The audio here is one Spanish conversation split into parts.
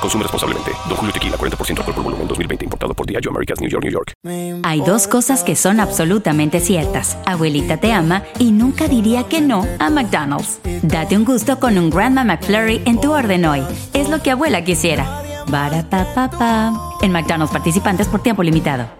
Consume responsablemente. Don Julio Tequila, 40% alcohol por volumen, 2020. Importado por Diageo Americas, New York, New York. Hay dos cosas que son absolutamente ciertas. Abuelita te ama y nunca diría que no a McDonald's. Date un gusto con un Grandma McFlurry en tu orden hoy. Es lo que abuela quisiera. Barata En McDonald's participantes por tiempo limitado.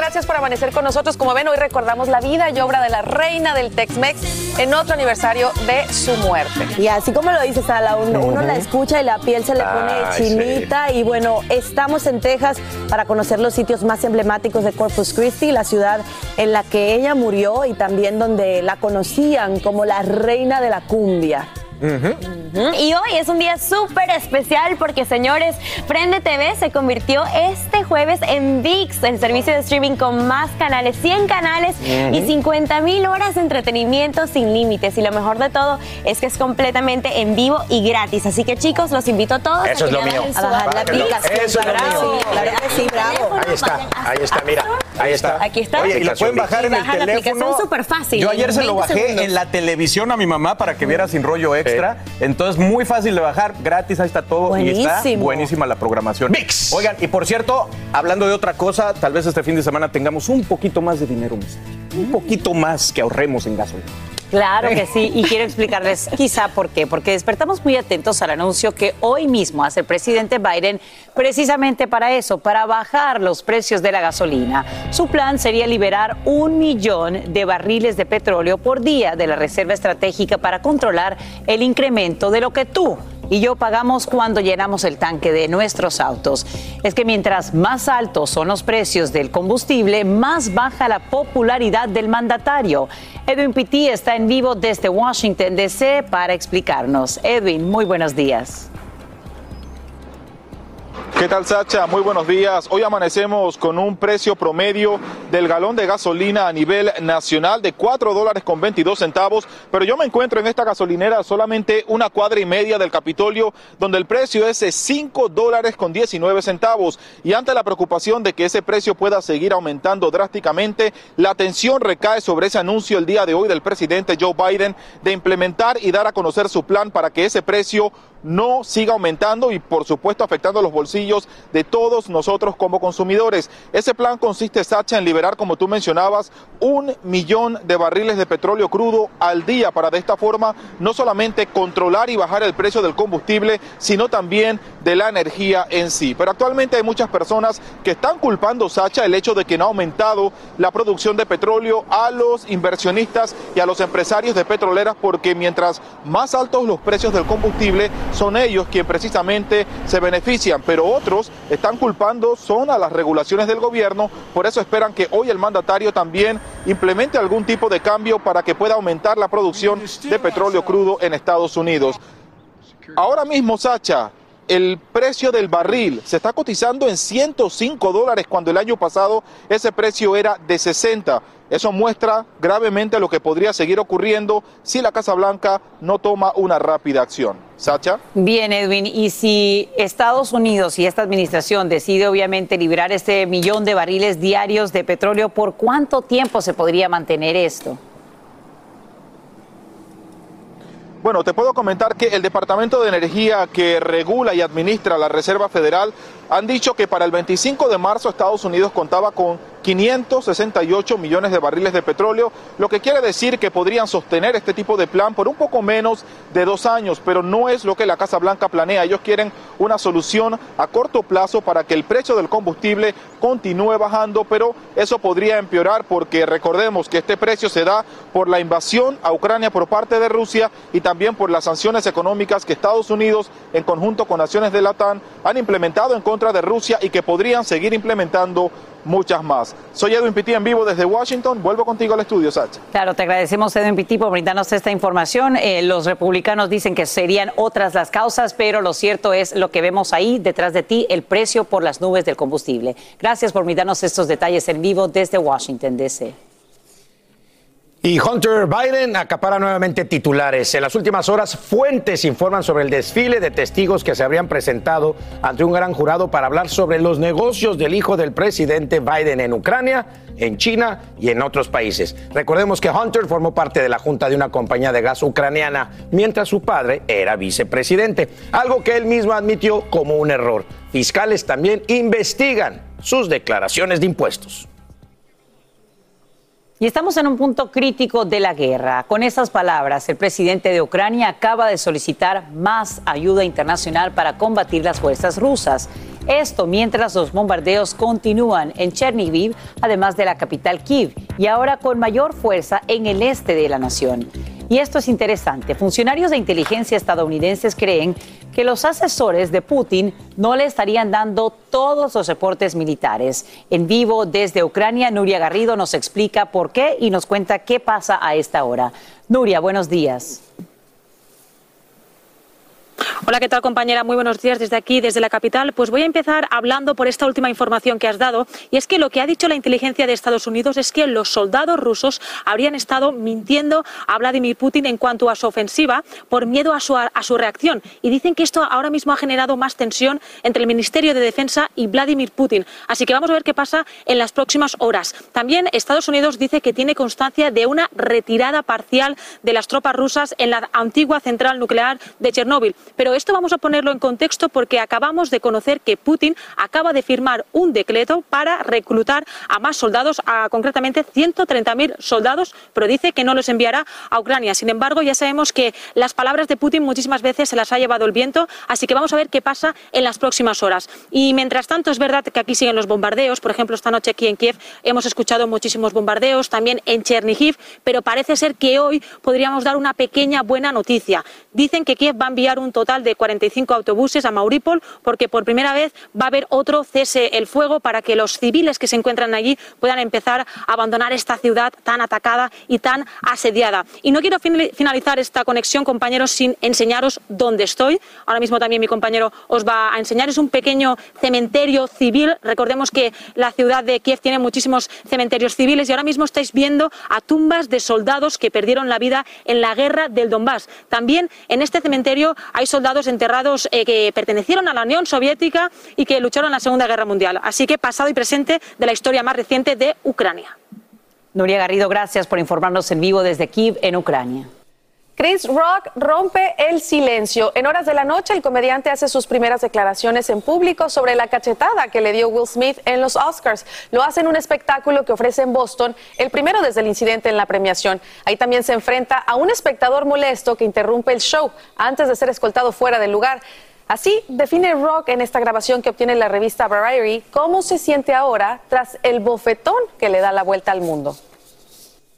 gracias por amanecer con nosotros. Como ven, hoy recordamos la vida y obra de la reina del Tex-Mex en otro aniversario de su muerte. Y así como lo dices, Sala, uno, uno la escucha y la piel se le pone chinita. Y bueno, estamos en Texas para conocer los sitios más emblemáticos de Corpus Christi, la ciudad en la que ella murió y también donde la conocían como la reina de la cumbia. Y hoy es un día súper especial porque, señores, Prende TV se convirtió este jueves en VIX, el servicio de streaming con más canales, 100 canales y 50 mil horas de entretenimiento sin límites. Y lo mejor de todo es que es completamente en vivo y gratis. Así que, chicos, los invito a todos Eso a, es lo mío. a bajar la aplicación. Eso es lo bravo. mío. Claro que sí, bravo. Ahí está, ahí está, mira, ahí está. Aquí está. Oye, y lo pueden bajar en el Baja la aplicación teléfono. súper fácil. Yo ayer se lo 20 bajé segundos. en la televisión a mi mamá para que viera sin rollo extra. Entonces, muy fácil de bajar, gratis, ahí está todo. Y está buenísima la programación. Mix. Oigan, y por cierto, hablando de otra cosa, tal vez este fin de semana tengamos un poquito más de dinero, Un poquito más que ahorremos en gasolina. Claro que sí, y quiero explicarles quizá por qué, porque despertamos muy atentos al anuncio que hoy mismo hace el presidente Biden precisamente para eso, para bajar los precios de la gasolina. Su plan sería liberar un millón de barriles de petróleo por día de la Reserva Estratégica para controlar el incremento de lo que tú y yo pagamos cuando llenamos el tanque de nuestros autos. Es que mientras más altos son los precios del combustible, más baja la popularidad del mandatario. Edwin Pitti está en vivo desde Washington, D.C. para explicarnos. Edwin, muy buenos días. ¿Qué tal, Sacha? Muy buenos días. Hoy amanecemos con un precio promedio del galón de gasolina a nivel nacional de 4 dólares con 22 centavos, pero yo me encuentro en esta gasolinera solamente una cuadra y media del Capitolio, donde el precio es de 5 dólares con 19 centavos. Y ante la preocupación de que ese precio pueda seguir aumentando drásticamente, la atención recae sobre ese anuncio el día de hoy del presidente Joe Biden de implementar y dar a conocer su plan para que ese precio no siga aumentando y por supuesto afectando los bolsillos de todos nosotros como consumidores. Ese plan consiste, Sacha, en liberar, como tú mencionabas, un millón de barriles de petróleo crudo al día para de esta forma no solamente controlar y bajar el precio del combustible, sino también de la energía en sí. Pero actualmente hay muchas personas que están culpando, Sacha, el hecho de que no ha aumentado la producción de petróleo a los inversionistas y a los empresarios de petroleras porque mientras más altos los precios del combustible, son ellos quienes precisamente se benefician, pero otros están culpando son a las regulaciones del gobierno, por eso esperan que hoy el mandatario también implemente algún tipo de cambio para que pueda aumentar la producción de petróleo crudo en Estados Unidos. Ahora mismo, Sacha, el precio del barril se está cotizando en 105 dólares cuando el año pasado ese precio era de 60. Eso muestra gravemente lo que podría seguir ocurriendo si la Casa Blanca no toma una rápida acción. Sacha. Bien, Edwin, y si Estados Unidos y esta administración decide obviamente liberar este millón de barriles diarios de petróleo, ¿por cuánto tiempo se podría mantener esto? Bueno, te puedo comentar que el Departamento de Energía que regula y administra la Reserva Federal han dicho que para el 25 de marzo Estados Unidos contaba con 568 millones de barriles de petróleo, lo que quiere decir que podrían sostener este tipo de plan por un poco menos de dos años, pero no es lo que la Casa Blanca planea. Ellos quieren una solución a corto plazo para que el precio del combustible continúe bajando, pero eso podría empeorar porque recordemos que este precio se da por la invasión a Ucrania por parte de Rusia y también por las sanciones económicas que Estados Unidos, en conjunto con naciones de la OTAN, han implementado en contra de Rusia y que podrían seguir implementando muchas más. Soy Edwin Pitti en vivo desde Washington. Vuelvo contigo al estudio, Sacha. Claro, te agradecemos, Edwin Pitti, por brindarnos esta información. Eh, los republicanos dicen que serían otras las causas, pero lo cierto es lo que vemos ahí detrás de ti, el precio por las nubes del combustible. Gracias por brindarnos estos detalles en vivo desde Washington, D.C. Y Hunter Biden acapara nuevamente titulares. En las últimas horas, fuentes informan sobre el desfile de testigos que se habrían presentado ante un gran jurado para hablar sobre los negocios del hijo del presidente Biden en Ucrania, en China y en otros países. Recordemos que Hunter formó parte de la junta de una compañía de gas ucraniana mientras su padre era vicepresidente, algo que él mismo admitió como un error. Fiscales también investigan sus declaraciones de impuestos. Y estamos en un punto crítico de la guerra. Con esas palabras, el presidente de Ucrania acaba de solicitar más ayuda internacional para combatir las fuerzas rusas. Esto mientras los bombardeos continúan en Chernihiv, además de la capital Kiev, y ahora con mayor fuerza en el este de la nación. Y esto es interesante. Funcionarios de inteligencia estadounidenses creen que los asesores de Putin no le estarían dando todos los reportes militares. En vivo desde Ucrania, Nuria Garrido nos explica por qué y nos cuenta qué pasa a esta hora. Nuria, buenos días. Hola, ¿qué tal compañera? Muy buenos días desde aquí, desde la capital. Pues voy a empezar hablando por esta última información que has dado. Y es que lo que ha dicho la inteligencia de Estados Unidos es que los soldados rusos habrían estado mintiendo a Vladimir Putin en cuanto a su ofensiva por miedo a su, a su reacción. Y dicen que esto ahora mismo ha generado más tensión entre el Ministerio de Defensa y Vladimir Putin. Así que vamos a ver qué pasa en las próximas horas. También Estados Unidos dice que tiene constancia de una retirada parcial de las tropas rusas en la antigua central nuclear de Chernóbil. Pero esto vamos a ponerlo en contexto porque acabamos de conocer que Putin acaba de firmar un decreto para reclutar a más soldados, a concretamente 130.000 soldados, pero dice que no los enviará a Ucrania. Sin embargo, ya sabemos que las palabras de Putin muchísimas veces se las ha llevado el viento, así que vamos a ver qué pasa en las próximas horas. Y mientras tanto, es verdad que aquí siguen los bombardeos. Por ejemplo, esta noche aquí en Kiev hemos escuchado muchísimos bombardeos, también en Chernihiv, pero parece ser que hoy podríamos dar una pequeña buena noticia. Dicen que Kiev va a enviar un total de 45 autobuses a Mauripol porque por primera vez va a haber otro cese el fuego para que los civiles que se encuentran allí puedan empezar a abandonar esta ciudad tan atacada y tan asediada. Y no quiero finalizar esta conexión, compañeros, sin enseñaros dónde estoy. Ahora mismo también mi compañero os va a enseñar. Es un pequeño cementerio civil. Recordemos que la ciudad de Kiev tiene muchísimos cementerios civiles y ahora mismo estáis viendo a tumbas de soldados que perdieron la vida en la guerra del Donbass. También en este cementerio hay soldados enterrados eh, que pertenecieron a la Unión Soviética y que lucharon en la Segunda Guerra Mundial. Así que pasado y presente de la historia más reciente de Ucrania. Nuria Garrido, gracias por informarnos en vivo desde Kiev, en Ucrania. Chris Rock rompe el silencio. En horas de la noche, el comediante hace sus primeras declaraciones en público sobre la cachetada que le dio Will Smith en los Oscars. Lo hace en un espectáculo que ofrece en Boston, el primero desde el incidente en la premiación. Ahí también se enfrenta a un espectador molesto que interrumpe el show antes de ser escoltado fuera del lugar. Así define Rock en esta grabación que obtiene la revista Variety cómo se siente ahora tras el bofetón que le da la vuelta al mundo.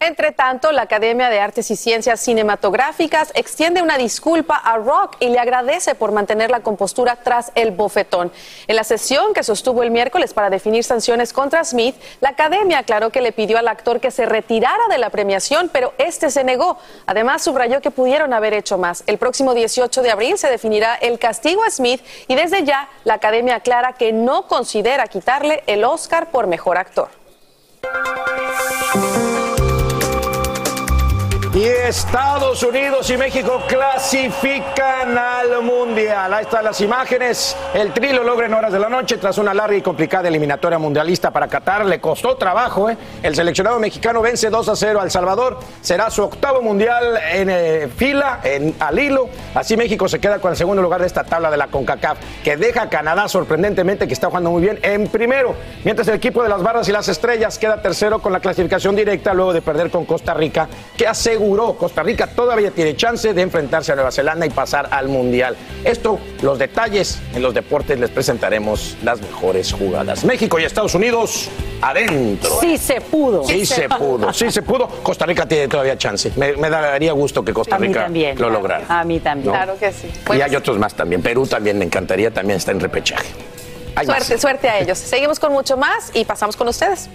Entre tanto, la Academia de Artes y Ciencias Cinematográficas extiende una disculpa a Rock y le agradece por mantener la compostura tras el bofetón. En la sesión que sostuvo el miércoles para definir sanciones contra Smith, la Academia aclaró que le pidió al actor que se retirara de la premiación, pero este se negó. Además, subrayó que pudieron haber hecho más. El próximo 18 de abril se definirá el castigo a Smith y desde ya la Academia aclara que no considera quitarle el Oscar por mejor actor. Y Estados Unidos y México clasifican al Mundial. Ahí están las imágenes. El Tri lo logra en horas de la noche tras una larga y complicada eliminatoria mundialista para Qatar. Le costó trabajo. ¿eh? El seleccionado mexicano vence 2 a 0 al Salvador. Será su octavo mundial en eh, fila, en, al hilo. Así México se queda con el segundo lugar de esta tabla de la CONCACAF, que deja a Canadá sorprendentemente, que está jugando muy bien, en primero. Mientras el equipo de las barras y las estrellas queda tercero con la clasificación directa luego de perder con Costa Rica, que aseguró Costa Rica todavía tiene chance de enfrentarse a Nueva Zelanda y pasar al Mundial. Esto, los detalles en los deportes les presentaremos las mejores jugadas. México y Estados Unidos adentro. Sí se pudo. Sí se pudo, sí se pudo. Costa Rica tiene todavía chance. Me, me daría gusto que Costa Rica también. lo lograra. A mí también. ¿No? Claro que sí. y hay otros más también. Perú también me encantaría, también está en repechaje. Hay más. suerte, suerte a ellos. Seguimos con mucho más y pasamos con ustedes.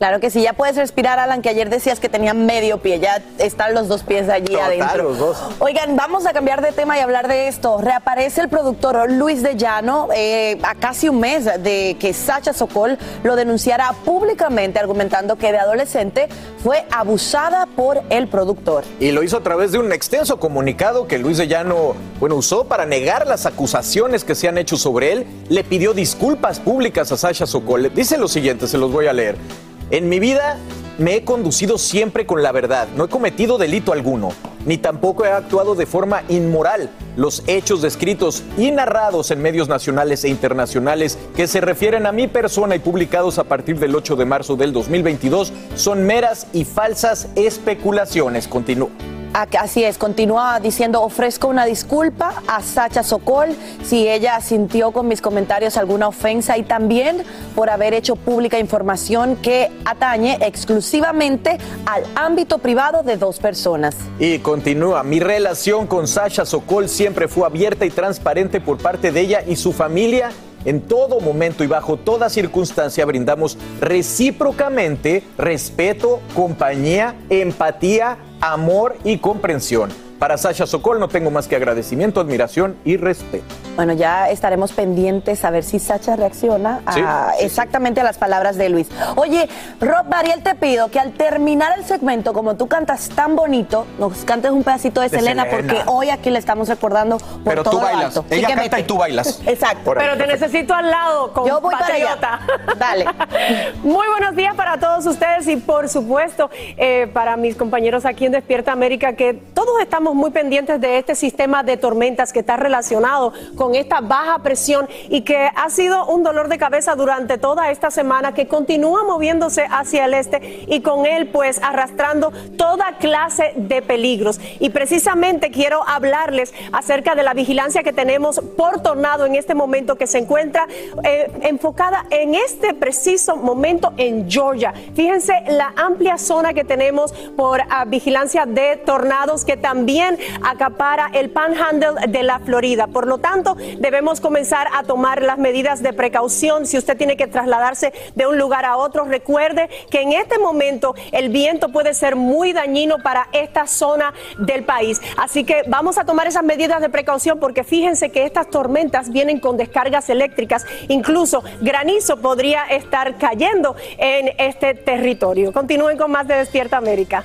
Claro que sí, ya puedes respirar, Alan, que ayer decías que tenía medio pie, ya están los dos pies allí Total, adentro. los dos. Oigan, vamos a cambiar de tema y hablar de esto. Reaparece el productor Luis de Llano eh, a casi un mes de que Sacha Sokol lo denunciara públicamente, argumentando que de adolescente fue abusada por el productor. Y lo hizo a través de un extenso comunicado que Luis de Llano bueno, usó para negar las acusaciones que se han hecho sobre él. Le pidió disculpas públicas a Sasha Sokol. Dice lo siguiente, se los voy a leer. En mi vida me he conducido siempre con la verdad. No he cometido delito alguno, ni tampoco he actuado de forma inmoral. Los hechos descritos y narrados en medios nacionales e internacionales que se refieren a mi persona y publicados a partir del 8 de marzo del 2022 son meras y falsas especulaciones. Continúo. Ah, Así es, continúa diciendo, ofrezco una disculpa a Sacha Sokol si ella sintió con mis comentarios alguna ofensa y también por haber hecho pública información que atañe exclusivamente al ámbito privado de dos personas. Y continúa, mi relación con Sasha Sokol siempre fue abierta y transparente por parte de ella y su familia. En todo momento y bajo toda circunstancia brindamos recíprocamente respeto, compañía, empatía, amor y comprensión. Para Sasha Sokol no tengo más que agradecimiento, admiración y respeto. Bueno, ya estaremos pendientes a ver si Sacha reacciona a Sí, sí, exactamente a las palabras de Luis. Oye, Rob Mariel, te pido que al terminar el segmento, como tú cantas tan bonito, nos cantes un pedacito de, De Selena, Selena. porque hoy aquí le estamos recordando por Pero todo tú lo bailas. alto. Ella canta y tú bailas. Exacto. Pero te necesito al lado, con Yo voy para allá. Dale. Muy buenos días para todos ustedes y por supuesto eh, para mis compañeros aquí en Despierta América que todos estamos muy pendientes de este sistema de tormentas que está relacionado con esta baja presión y que ha sido un dolor de cabeza durante toda esta semana que continúa moviéndose hacia el este y con él pues arrastrando toda clase de peligros. Y precisamente quiero hablarles acerca de la vigilancia que tenemos por tornado en este momento que se encuentra eh, enfocada en este preciso momento en Georgia. Fíjense la amplia zona que tenemos por ah, vigilancia de tornados que también acapara el panhandle de la Florida. Por lo tanto, debemos comenzar a tomar las medidas de precaución. Si usted tiene que trasladarse de un lugar a otro, recuerde que en este momento el viento puede ser muy dañino para esta zona del país. Así que vamos a tomar esas medidas de precaución porque fíjense que estas tormentas vienen con descargas eléctricas. Incluso granizo podría estar cayendo en este territorio. Continúen con más de Despierta América.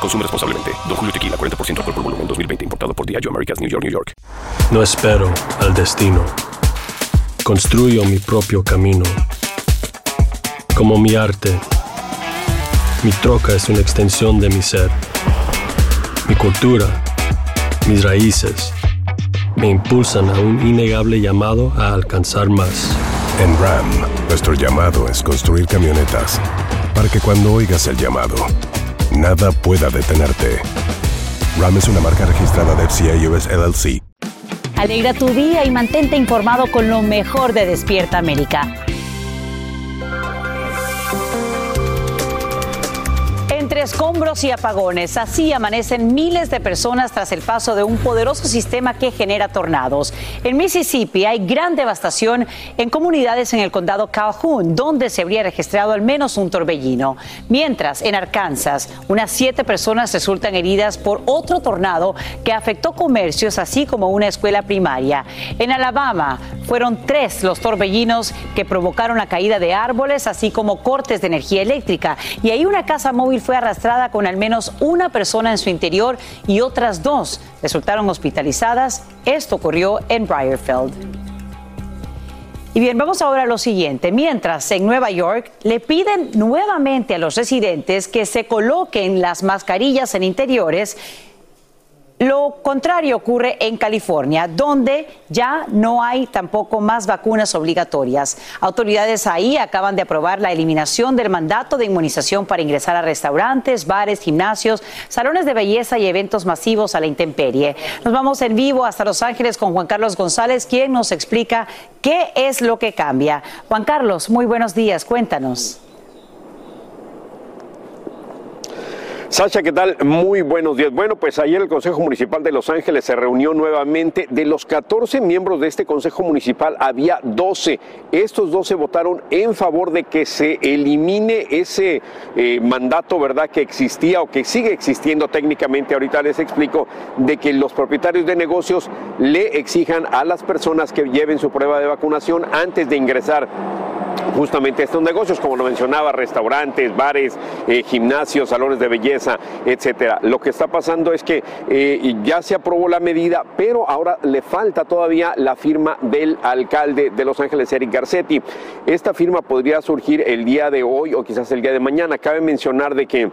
Consume responsablemente. Don Julio Tequila, 40% alcohol por volumen, 2020. Importado por Diageo Americas, New York, New York. No espero al destino. Construyo mi propio camino. Como mi arte, mi troca es una extensión de mi ser. Mi cultura, mis raíces, me impulsan a un innegable llamado a alcanzar más. En Ram, nuestro llamado es construir camionetas para que cuando oigas el llamado, nada pueda detenerte. Ram es una marca registrada de FCA US LLC. Alegra tu día y mantente informado con lo mejor de Despierta América. Escombros y apagones, así amanecen miles de personas tras el paso de un poderoso sistema que genera tornados. En Mississippi hay gran devastación en comunidades en el condado Calhoun, donde se habría registrado al menos un torbellino. Mientras, en Arkansas, unas siete personas resultan heridas por otro tornado que afectó comercios, así como una escuela primaria. En Alabama, fueron tres los torbellinos que provocaron la caída de árboles, así como cortes de energía eléctrica. Y ahí una casa móvil fue arrastrada con al menos una persona en su interior y otras dos resultaron hospitalizadas. Esto ocurrió en Briarfield. Y bien, vamos ahora a lo siguiente. Mientras en Nueva York le piden nuevamente a los residentes que se coloquen las mascarillas en interiores, lo contrario ocurre en California, donde ya no hay tampoco más vacunas obligatorias. Autoridades ahí acaban de aprobar la eliminación del mandato de inmunización para ingresar a restaurantes, bares, gimnasios, salones de belleza y eventos masivos a la intemperie. Nos vamos en vivo hasta Los Ángeles con Juan Carlos González, quien nos explica qué es lo que cambia. Juan Carlos, muy buenos días, cuéntanos. Sacha, ¿qué tal? Muy buenos días. Bueno, pues ayer el Consejo Municipal de Los Ángeles se reunió nuevamente. De los 14 miembros de este Consejo Municipal había 12. Estos 12 votaron en favor de que se elimine ese eh, mandato, ¿verdad?, que existía o que sigue existiendo técnicamente. Ahorita les explico de que los propietarios de negocios le exijan a las personas que lleven su prueba de vacunación antes de ingresar justamente estos negocios, como lo mencionaba, restaurantes, bares, eh, gimnasios, salones de belleza, etcétera. Lo que está pasando es que eh, ya se aprobó la medida, pero ahora le falta todavía la firma del alcalde de Los Ángeles, Eric Garcetti. Esta firma podría surgir el día de hoy o quizás el día de mañana. Cabe mencionar de que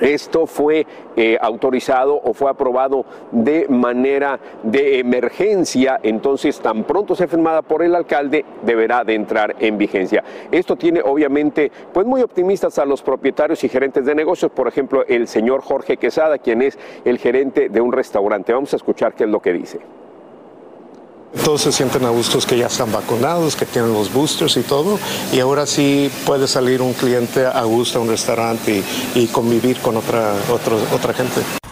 esto fue eh, autorizado o fue aprobado de manera de emergencia, entonces tan pronto sea firmada por el alcalde, deberá de entrar en vigencia. Esto tiene obviamente pues muy optimistas a los propietarios y gerentes de negocios, por ejemplo, el señor Jorge Quesada, quien es el gerente de un restaurante. Vamos a escuchar qué es lo que dice. Todos se sienten a gustos que ya están vacunados, que tienen los boosters y todo, y ahora sí puede salir un cliente a gusto a un restaurante y, convivir con otra, otra gente.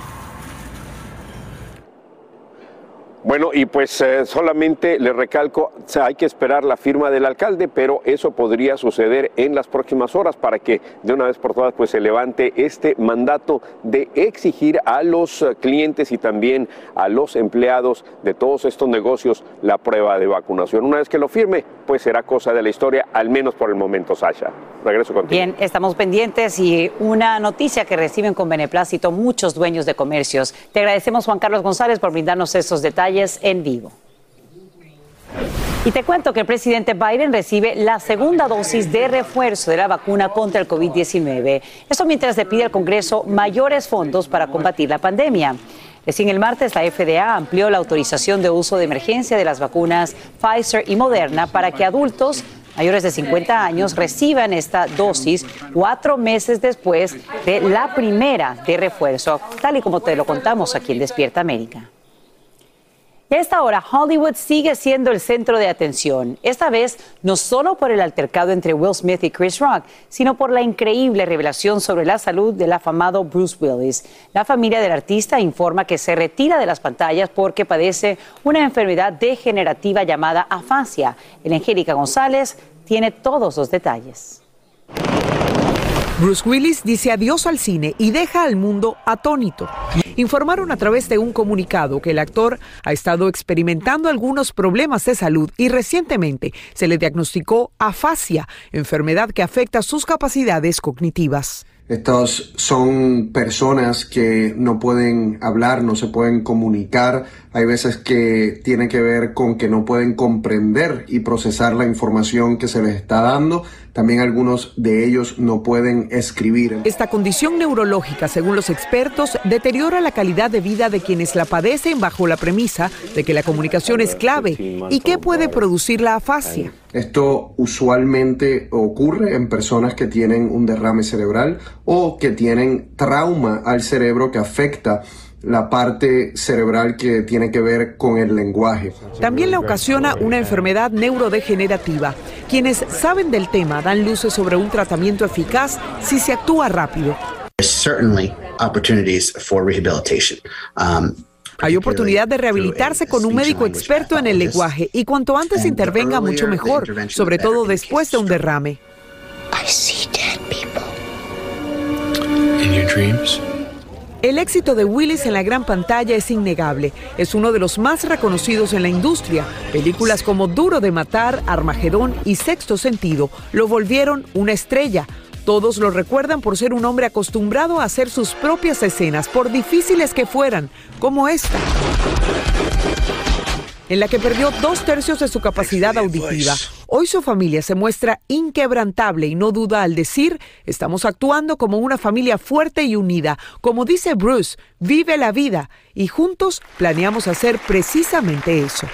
Bueno, y pues eh, solamente le recalco, hay que esperar la firma del alcalde, pero eso podría suceder en las próximas horas para que de una vez por todas pues se levante este mandato de exigir a los eh, clientes y también a los empleados de todos estos negocios la prueba de vacunación. Una vez que lo firme, pues será cosa de la historia, al menos por el momento, Sasha. Regreso contigo. Bien, estamos pendientes y una noticia que reciben con beneplácito muchos dueños de comercios. Te agradecemos, Juan Carlos González, por brindarnos estos detalles en vivo. Y te cuento que el presidente Biden recibe la segunda dosis de refuerzo de la vacuna contra el COVID-19. Eso mientras le pide al Congreso mayores fondos para combatir la pandemia. Recién el martes, la FDA amplió la autorización de uso de emergencia de las vacunas Pfizer y Moderna para que adultos mayores de 50 años reciban esta dosis cuatro meses después de la primera de refuerzo, tal y como te lo contamos aquí en Despierta América. Y a esta hora, Hollywood sigue siendo el centro de atención, esta vez no solo por el altercado entre Will Smith y Chris Rock, sino por la increíble revelación sobre la salud del afamado Bruce Willis. La familia del artista informa que se retira de las pantallas porque padece una enfermedad degenerativa llamada afasia. El Angélica González tiene todos los detalles. Bruce Willis dice adiós al cine y deja al mundo atónito. Informaron a través de un comunicado que el actor ha estado experimentando algunos problemas de salud y recientemente se le diagnosticó afasia, enfermedad que afecta sus capacidades cognitivas. Estas son personas que no pueden hablar, no se pueden comunicar hay veces que tiene que ver con que no pueden comprender y procesar la información que se les está dando. También algunos de ellos no pueden escribir. Esta condición neurológica, según los expertos, deteriora la calidad de vida de quienes la padecen bajo la premisa de que la comunicación es clave y que puede producir la afasia. Esto usualmente ocurre en personas que tienen un derrame cerebral o que tienen trauma al cerebro que afecta la parte cerebral que tiene que ver con el lenguaje. También le ocasiona una enfermedad neurodegenerativa. Quienes saben del tema dan luces sobre un tratamiento eficaz si se actúa rápido. Um, hay oportunidad de rehabilitarse con un médico experto en el lenguaje y cuanto antes intervenga mucho mejor, sobre todo después de un derrame. El éxito de Willis en la gran pantalla es innegable. Es uno de los más reconocidos en la industria. Películas como Duro de Matar, Armagedón y Sexto Sentido lo volvieron una estrella. Todos lo recuerdan por ser un hombre acostumbrado a hacer sus propias escenas, por difíciles que fueran, como esta en la que perdió dos tercios de su capacidad auditiva. Hoy su familia se muestra inquebrantable y no duda al decir, estamos actuando como una familia fuerte y unida. Como dice Bruce, vive la vida y juntos planeamos hacer precisamente eso.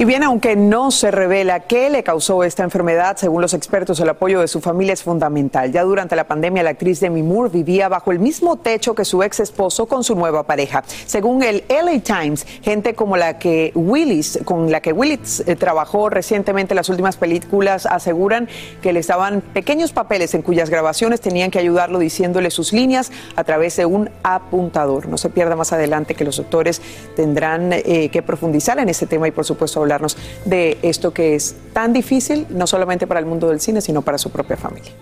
Y bien, aunque no se revela qué le causó esta enfermedad, según los expertos, el apoyo de su familia es fundamental. Ya durante la pandemia, la actriz Demi Moore vivía bajo el mismo techo que su ex esposo con su nueva pareja. Según el LA Times, gente como la que Willis, con la que Willis eh, trabajó recientemente las últimas películas, aseguran que le estaban pequeños papeles en cuyas grabaciones tenían que ayudarlo diciéndole sus líneas a través de un apuntador. No se pierda más adelante que los doctores tendrán eh, que profundizar en ese tema y, por supuesto, hablarnos de esto que es tan difícil, no solamente para el mundo del cine, sino para su propia familia.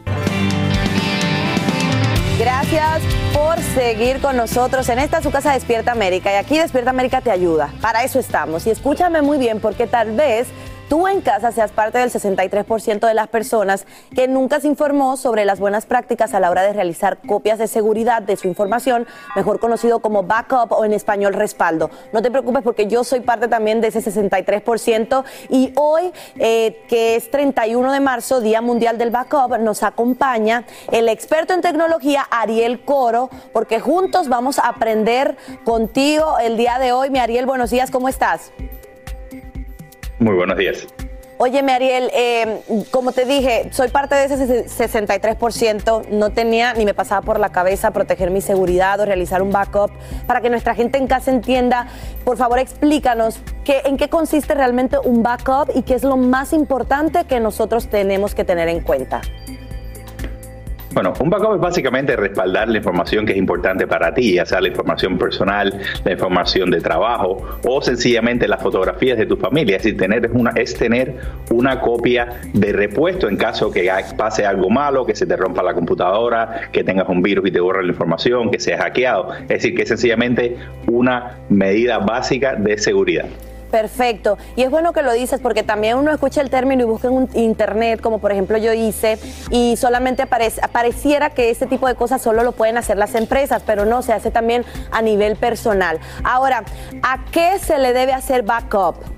Gracias por seguir con nosotros en esta su casa Despierta América y aquí Despierta América te ayuda. Para eso estamos. Y escúchame muy bien porque tal vez tú en casa seas parte del 63% de las personas que nunca se informó sobre las buenas prácticas a la hora de realizar copias de seguridad de su información, mejor conocido como backup o en español respaldo. No te preocupes porque yo soy parte también de ese 63% y hoy, eh, que es 31 de marzo, Día Mundial del Backup, nos acompaña el experto en tecnología Ariel Coro, porque juntos vamos a aprender contigo el día de hoy. Mi Ariel, buenos días, ¿cómo estás? Muy buenos días. Óyeme, Ariel, eh, como te dije, soy parte de ese 63%. No tenía ni me pasaba por la cabeza proteger mi seguridad o realizar un backup. Para que nuestra gente en casa entienda, por favor explícanos qué, en qué consiste realmente un backup y qué es lo más importante que nosotros tenemos que tener en cuenta. Bueno, un backup es básicamente respaldar la información que es importante para ti, ya sea la información personal, la información de trabajo o sencillamente las fotografías de tu familia. Es decir, tener una, es tener una copia de repuesto en caso que pase algo malo, que se te rompa la computadora, que tengas un virus y te borre la información, que seas hackeado. Es decir, que es sencillamente una medida básica de seguridad. Perfecto. Y es bueno que lo dices porque también uno escucha el término y busca en internet, como por ejemplo yo hice, y solamente aparece, pareciera que este tipo de cosas solo lo pueden hacer las empresas, pero no, se hace también a nivel personal. Ahora, ¿a qué se le debe hacer backup?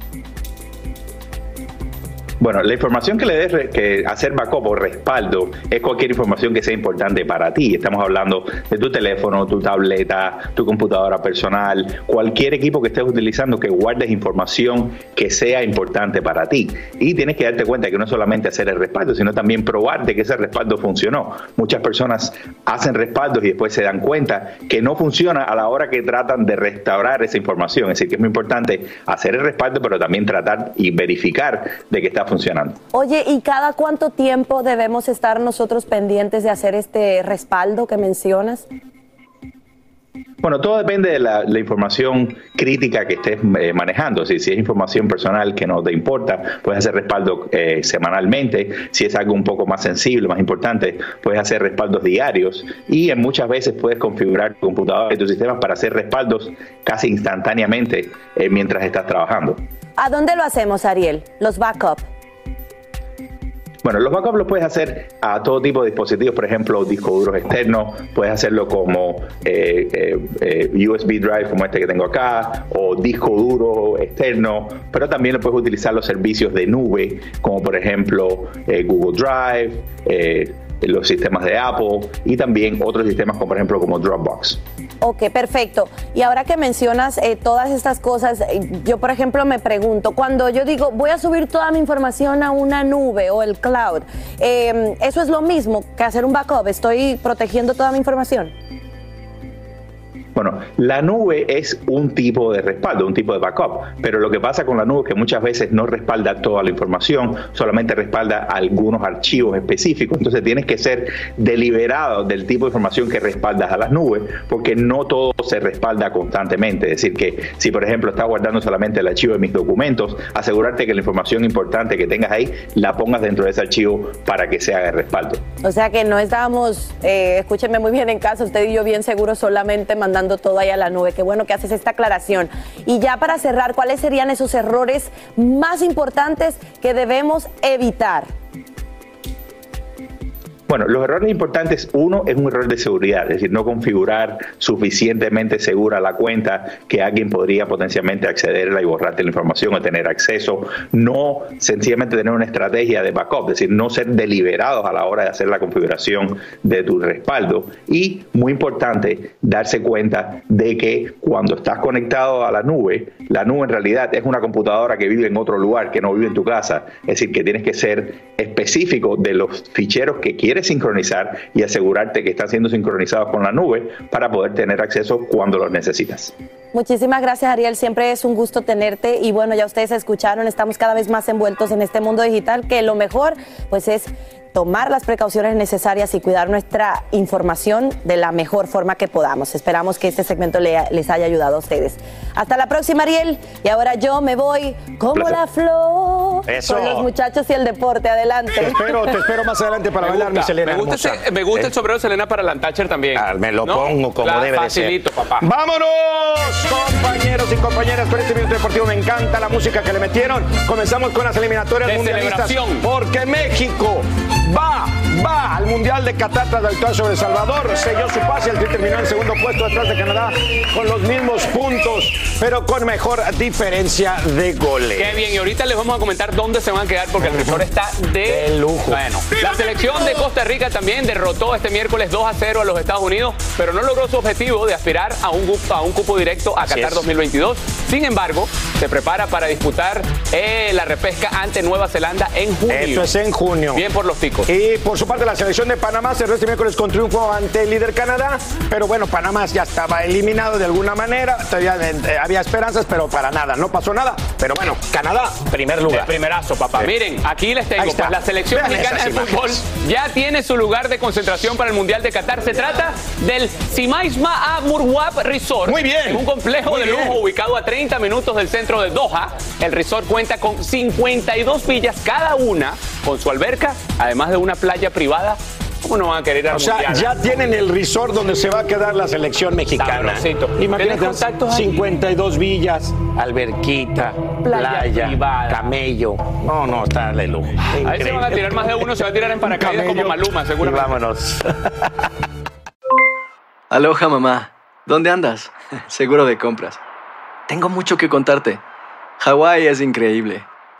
Bueno, la información que le des que hacer backup o respaldo es cualquier información que sea importante para ti. Estamos hablando de tu teléfono, tu tableta, tu computadora personal, cualquier equipo que estés utilizando que guardes información que sea importante para ti. Y tienes que darte cuenta que no solamente hacer el respaldo, sino también probar de que ese respaldo funcionó. Muchas personas hacen respaldos y después se dan cuenta que no funciona a la hora que tratan de restaurar esa información. Es decir, que es muy importante hacer el respaldo, pero también tratar y verificar de que está funcionando. Oye, ¿y cada cuánto tiempo debemos estar nosotros pendientes de hacer este respaldo que mencionas? Bueno, todo depende de la, información crítica que estés eh, manejando. Si, si es información personal que no te importa, puedes hacer respaldo eh, semanalmente. Si es algo un poco más sensible, más importante, puedes hacer respaldos diarios. Y en muchas veces puedes configurar tu computadora y tus sistemas para hacer respaldos casi instantáneamente eh, mientras estás trabajando. ¿A dónde lo hacemos, Ariel? Los backups. Bueno, los backups los puedes hacer a todo tipo de dispositivos, por ejemplo, discos duros externos, puedes hacerlo como eh, eh, eh, USB drive como este que tengo acá, o disco duro externo, pero también lo puedes utilizar los servicios de nube, como por ejemplo Google Drive, los sistemas de Apple y también otros sistemas como por ejemplo como Dropbox. Ok, perfecto. Y ahora que mencionas eh, todas estas cosas, eh, yo por ejemplo me pregunto, cuando yo digo voy a subir toda mi información a una nube o el cloud, eh, ¿eso es lo mismo que hacer un backup? ¿Estoy protegiendo toda mi información? Bueno, la nube es un tipo de respaldo, un tipo de backup, pero lo que pasa con la nube es que muchas veces no respalda toda la información, solamente respalda algunos archivos específicos. Entonces tienes que ser deliberado del tipo de información que respaldas a las nubes, porque no todo se respalda constantemente. Es decir, que si por ejemplo estás guardando solamente el archivo de mis documentos, asegurarte que la información importante que tengas ahí la pongas dentro de ese archivo para que se haga respaldo. O sea que no estamos, eh, escúcheme muy bien en casa, usted y yo bien seguros solamente mandando todo ahí a la nube. Qué bueno que haces esta aclaración. Y ya para cerrar, ¿cuáles serían esos errores más importantes que debemos evitar? Bueno, los errores importantes, uno es un error de seguridad, es decir, no configurar suficientemente segura la cuenta que alguien podría potencialmente accederla y borrarte la información o tener acceso. No sencillamente tener una estrategia de backup, es decir, no ser deliberados a la hora de hacer la configuración de tu respaldo. Y, muy importante, darse cuenta de que cuando estás conectado a la nube, la nube en realidad es una computadora que vive en otro lugar, que no vive en tu casa. Es decir, que tienes que ser específico de los ficheros que quieres sincronizar y asegurarte que están siendo sincronizados con la nube para poder tener acceso cuando los necesitas. Muchísimas gracias Ariel, siempre es un gusto tenerte y bueno, ya ustedes escucharon, estamos cada vez más envueltos en este mundo digital que lo mejor pues es tomar las precauciones necesarias y cuidar nuestra información de la mejor forma que podamos. Esperamos que este segmento les haya ayudado a ustedes. Hasta la próxima, Ariel. Y ahora yo me voy como la flor con los muchachos y el deporte. Adelante. Te espero, te espero más adelante para bailar, mi Selena. Me gusta, me gusta el ¿Eh? sombrero de Selena para la Thatcher también. Ah, me lo pongo como debe de ser. papá. ¡Vámonos, compañeros y compañeras! Con este minuto deportivo me encanta la música que le metieron. Comenzamos con las eliminatorias de mundialistas. Porque México va, va al Mundial de Qatar tras la victoria sobre El Salvador. Selló su pase, el Tri terminó en segundo puesto detrás de Canadá con los mismos puntos, pero con mejor diferencia de goles. Qué bien, y ahorita les vamos a comentar dónde se van a quedar porque el resort está de, lujo. Bueno, la selección de Costa Rica también derrotó este miércoles 2 a 0 a los Estados Unidos, pero no logró su objetivo de aspirar a un, a un cupo directo a Qatar 2022. Sin embargo, se prepara para disputar eh, la repesca ante Nueva Zelanda en junio. Eso es en junio. Bien por los Y por su parte, la selección de Panamá cerró este miércoles con triunfo ante el líder Canadá. Pero bueno, Panamá ya estaba eliminado de alguna manera. Todavía eh, había esperanzas, pero para nada. No pasó nada. Pero bueno, Canadá, primer lugar. El primerazo, papá. Miren, aquí les tengo. Pues, la selección mexicana de fútbol ya tiene su lugar de concentración para el Mundial de Qatar. Se trata del Simaisma Resort. Muy bien. un complejo de lujo ubicado a 30 minutos del centro de Doha. El resort cuenta con 52 villas cada una, con su alberca, además de una playa privada ¿Cómo no van a querer O sea, ya tienen el resort donde se va a quedar la selección mexicana. Imagínate, 52 villas, alberquita, playa, camello. No, no, está de lujo. Ahí se van a tirar más de uno, se va a tirar en paracaídas como Maluma, seguramente. vámonos. Aloha, mamá. ¿Dónde andas? Seguro de compras. Tengo mucho que contarte. Hawái es increíble.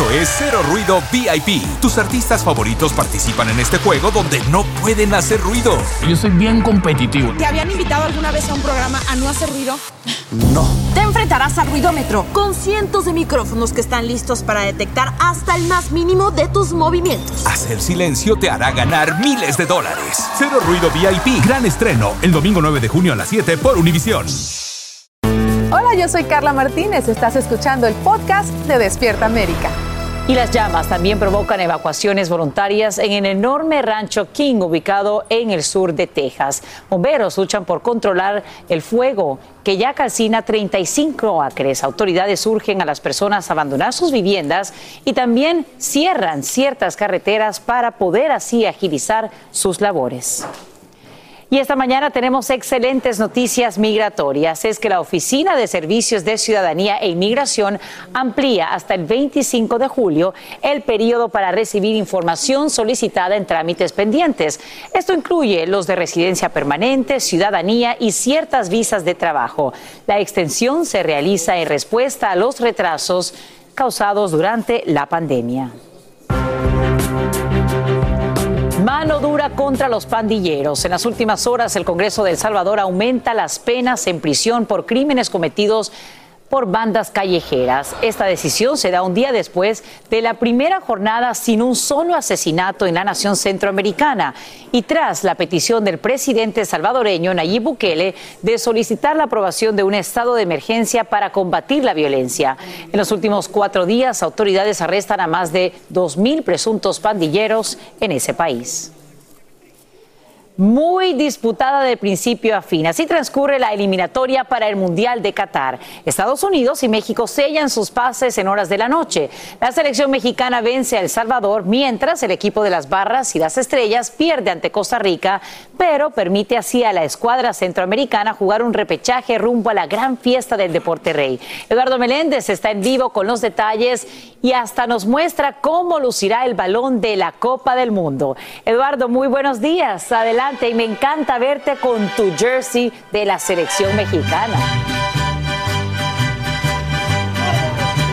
Esto es Cero Ruido VIP. Tus artistas favoritos participan en este juego donde no pueden hacer ruido. Yo soy bien competitivo. ¿Te habían invitado alguna vez a un programa a no hacer ruido? No. Te enfrentarás al ruidómetro con cientos de micrófonos que están listos para detectar hasta el más mínimo de tus movimientos. Hacer silencio te hará ganar miles de dólares. Cero Ruido VIP. Gran estreno el domingo 9 de junio a las 7 por Univisión. Hola, yo soy Carla Martínez. Estás escuchando el podcast de Despierta América. Y las llamas también provocan evacuaciones voluntarias en el enorme rancho King ubicado en el sur de Texas. Bomberos luchan por controlar el fuego que ya calcina 35 acres. Autoridades urgen a las personas a abandonar sus viviendas y también cierran ciertas carreteras para poder así agilizar sus labores. Y esta mañana tenemos excelentes noticias migratorias. Es que la Oficina de Servicios de Ciudadanía e Inmigración amplía hasta el 25 de julio el periodo para recibir información solicitada en trámites pendientes. Esto incluye los de residencia permanente, ciudadanía y ciertas visas de trabajo. La extensión se realiza en respuesta a los retrasos causados durante la pandemia. Mano dura contra los pandilleros. En las últimas horas, el Congreso de El Salvador aumenta las penas en prisión por crímenes cometidos por bandas callejeras. Esta decisión se da un día después de la primera jornada sin un solo asesinato en la nación centroamericana y tras la petición del presidente salvadoreño Nayib Bukele de solicitar la aprobación de un estado de emergencia para combatir la violencia. En los últimos cuatro días, autoridades arrestan a más de 2.000 presuntos pandilleros en ese país muy disputada de principio a fin. Así transcurre la eliminatoria para el Mundial de Qatar. Estados Unidos y México sellan sus pases en horas de la noche. La selección mexicana vence a El Salvador, mientras el equipo de las Barras y las Estrellas pierde ante Costa Rica, pero permite así a la escuadra centroamericana jugar un repechaje rumbo a la gran fiesta del deporte rey. Eduardo Meléndez está en vivo con los detalles y hasta nos muestra cómo lucirá el balón de la Copa del Mundo. Eduardo, muy buenos días. Adelante y me encanta verte con tu jersey de la selección mexicana.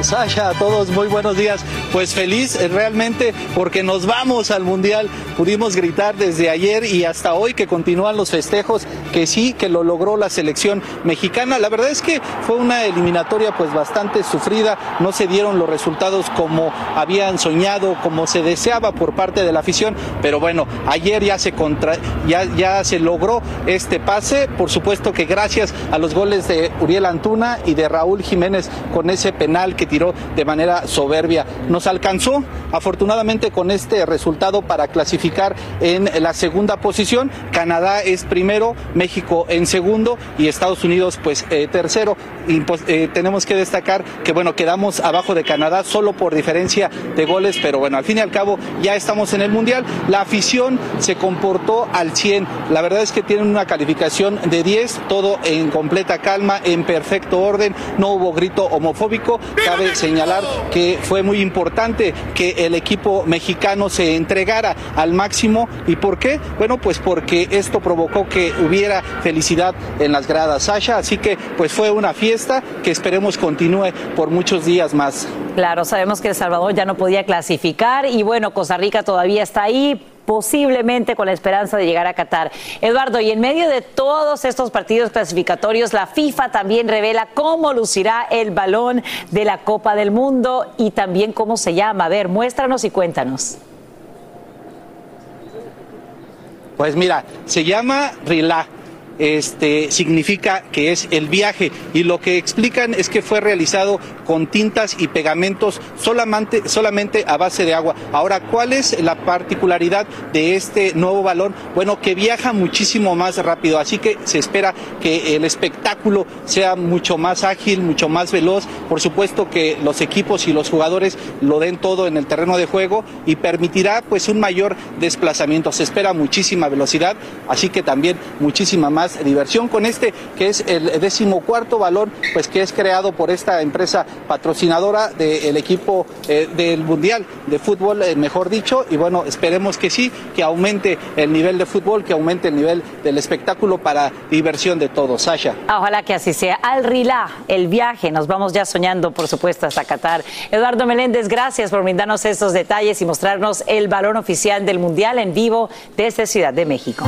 Sasha, a todos muy buenos días. Pues feliz eh, realmente porque nos vamos al Mundial. Pudimos gritar desde ayer y hasta hoy que continúan los festejos, que sí, que lo logró la selección mexicana. La verdad es que fue una eliminatoria pues bastante sufrida, no se dieron los resultados como habían soñado, como se deseaba por parte de la afición, pero bueno, ayer ya se contra, ya, ya se logró este pase, por supuesto que gracias a los goles de Uriel Antuna y de Raúl Jiménez con ese penal que tiró de manera soberbia. Nos alcanzó afortunadamente con este resultado para clasificar en la segunda posición. Canadá es primero, México en segundo y Estados Unidos pues eh, tercero. Pues, eh, tenemos que destacar que bueno, quedamos abajo de Canadá solo por diferencia de goles, pero bueno, al fin y al cabo ya estamos en el Mundial. La afición se comportó al 100. La verdad es que tienen una calificación de 10, todo en completa calma, en perfecto orden, no hubo grito homofóbico cabe señalar que fue muy importante que el equipo mexicano se entregara al máximo. ¿Y por qué? Bueno, pues porque esto provocó que hubiera felicidad en las gradas, Sasha. Así que pues fue una fiesta que esperemos continúe por muchos días más. Claro, sabemos que El Salvador ya no podía clasificar y bueno, Costa Rica todavía está ahí posiblemente con la esperanza de llegar a Qatar. Eduardo, y en medio de todos estos partidos clasificatorios, la FIFA también revela cómo lucirá el balón de la Copa del Mundo y también cómo se llama. A ver, muéstranos y cuéntanos. Pues mira, se llama RILA este, significa que es el viaje y lo que explican es que fue realizado con tintas y pegamentos solamente, a base de agua. Ahora, ¿cuál es la particularidad de este nuevo balón? Bueno, que viaja muchísimo más rápido, así que se espera que el espectáculo sea mucho más ágil, mucho más veloz. Por supuesto que los equipos y los jugadores lo den todo en el terreno de juego y permitirá pues un mayor desplazamiento. Se espera muchísima velocidad, así que también muchísima más diversión con este que es el decimocuarto balón pues que es creado por esta empresa patrocinadora del equipo eh, del mundial de fútbol eh, mejor dicho. Y bueno esperemos que sí que aumente el nivel de fútbol que aumente el nivel del espectáculo para diversión de todos. Sasha. Ojalá que así sea. Al Rilá el viaje. Nos vamos ya soñando por supuesto hasta Qatar. Eduardo Meléndez gracias por brindarnos estos detalles y mostrarnos el balón oficial del mundial en vivo desde Ciudad de México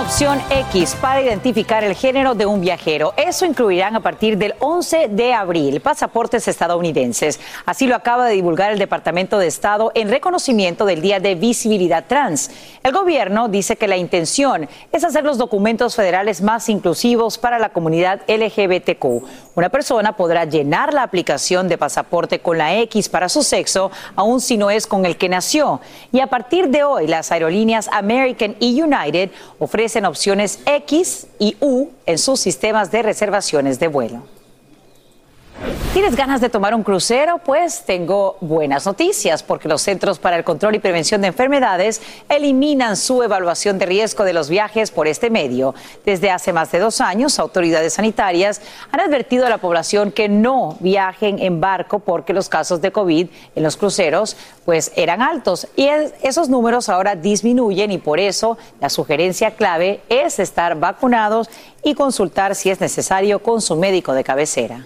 opción X para identificar el género de un viajero. Eso incluirán a partir del 11 de abril pasaportes estadounidenses. Así lo acaba de divulgar el Departamento de Estado en reconocimiento del Día de Visibilidad Trans. El gobierno dice que la intención es hacer los documentos federales más inclusivos para la comunidad LGBTQ. Una persona podrá llenar la aplicación de pasaporte con la X para su sexo, aun si no es con el que nació. Y a partir de hoy, las aerolíneas American y United ofrecen opciones X y U en sus sistemas de reservaciones de vuelo. ¿Tienes ganas de tomar un crucero? Pues tengo buenas noticias porque los Centros para el Control y Prevención de Enfermedades eliminan su evaluación de riesgo de los viajes por este medio. Desde hace más de dos años, autoridades sanitarias han advertido a la población que no viajen en barco porque los casos de COVID en los cruceros pues eran altos y esos números ahora disminuyen y por eso la sugerencia clave es estar vacunados y consultar si es necesario con su médico de cabecera.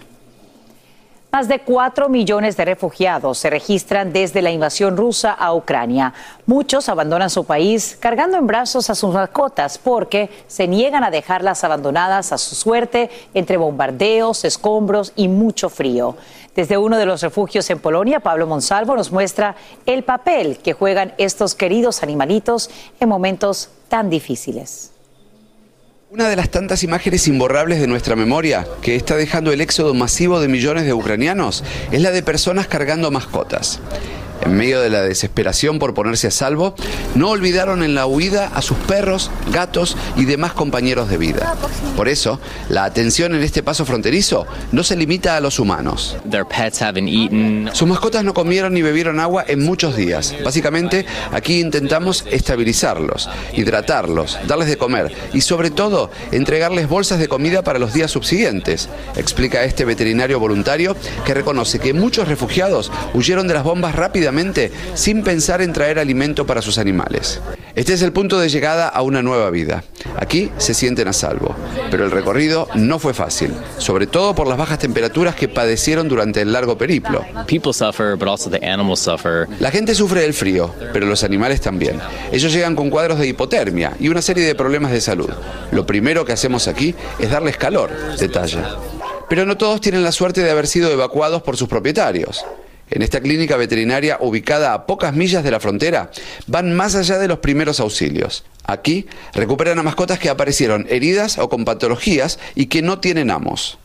Más de cuatro millones de refugiados se registran desde la invasión rusa a Ucrania. Muchos abandonan su país cargando en brazos a sus mascotas porque se niegan a dejarlas abandonadas a su suerte entre bombardeos, escombros y mucho frío. Desde uno de los refugios en Polonia, Pablo Monsalvo nos muestra el papel que juegan estos queridos animalitos en momentos tan difíciles. Una de las tantas imágenes imborrables de nuestra memoria que está dejando el éxodo masivo de millones de ucranianos es la de personas cargando mascotas en medio de la desesperación por ponerse a salvo, no olvidaron en la huida a sus perros, gatos y demás compañeros de vida. Por eso, la atención en este paso fronterizo no se limita a los humanos. Sus mascotas no comieron ni bebieron agua en muchos días. Básicamente, aquí intentamos estabilizarlos, hidratarlos, darles de comer y sobre todo entregarles bolsas de comida para los días subsiguientes, explica este veterinario voluntario que reconoce que muchos refugiados huyeron de las bombas rápidamente sin pensar en traer alimento para sus animales. Este es el punto de llegada a una nueva vida. Aquí se sienten a salvo, pero el recorrido no fue fácil, sobre todo por las bajas temperaturas que padecieron durante el largo periplo. La gente sufre el frío, pero los animales también. Ellos llegan con cuadros de hipotermia y una serie de problemas de salud. Lo primero que hacemos aquí es darles calor, detalla. Pero no todos tienen la suerte de haber sido evacuados por sus propietarios en esta clínica veterinaria ubicada a pocas millas de la frontera, van más allá de los primeros auxilios. Aquí recuperan a mascotas que aparecieron heridas o con patologías y que no tienen amos.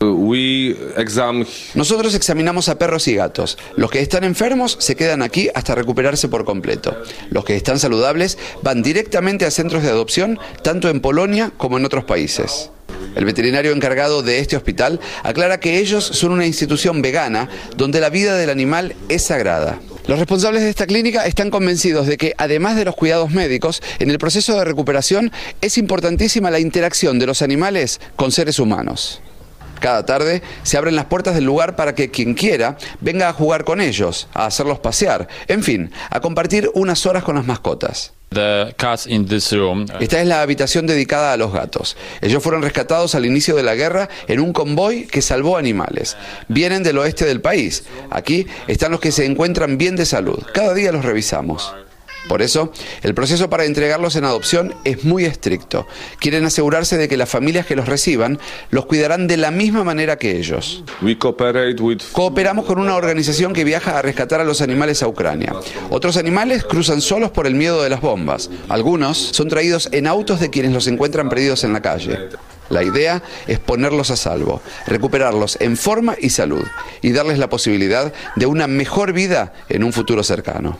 Nosotros examinamos a perros y gatos. Los que están enfermos se quedan aquí hasta recuperarse por completo. Los que están saludables van directamente a centros de adopción, tanto en Polonia como en otros países. El veterinario encargado de este hospital aclara que ellos son una institución vegana donde la vida del animal es sagrada. Los responsables de esta clínica están convencidos de que, además de los cuidados médicos, en el proceso de recuperación es importantísima la interacción de los animales con seres humanos. Cada tarde se abren las puertas del lugar para que quien quiera venga a jugar con ellos, a hacerlos pasear, en fin, a compartir unas horas con las mascotas. Esta es la habitación dedicada a los gatos. Ellos fueron rescatados al inicio de la guerra en un convoy que salvó animales. Vienen del oeste del país. Aquí están los que se encuentran bien de salud. Cada día los revisamos. Por eso, el proceso para entregarlos en adopción es muy estricto. Quieren asegurarse de que las familias que los reciban los cuidarán de la misma manera que ellos. Cooperamos con una organización que viaja a rescatar a los animales a Ucrania. Otros animales cruzan solos por el miedo de las bombas. Algunos son traídos en autos de quienes los encuentran perdidos en la calle. La idea es ponerlos a salvo, recuperarlos en forma y salud y darles la posibilidad de una mejor vida en un futuro cercano.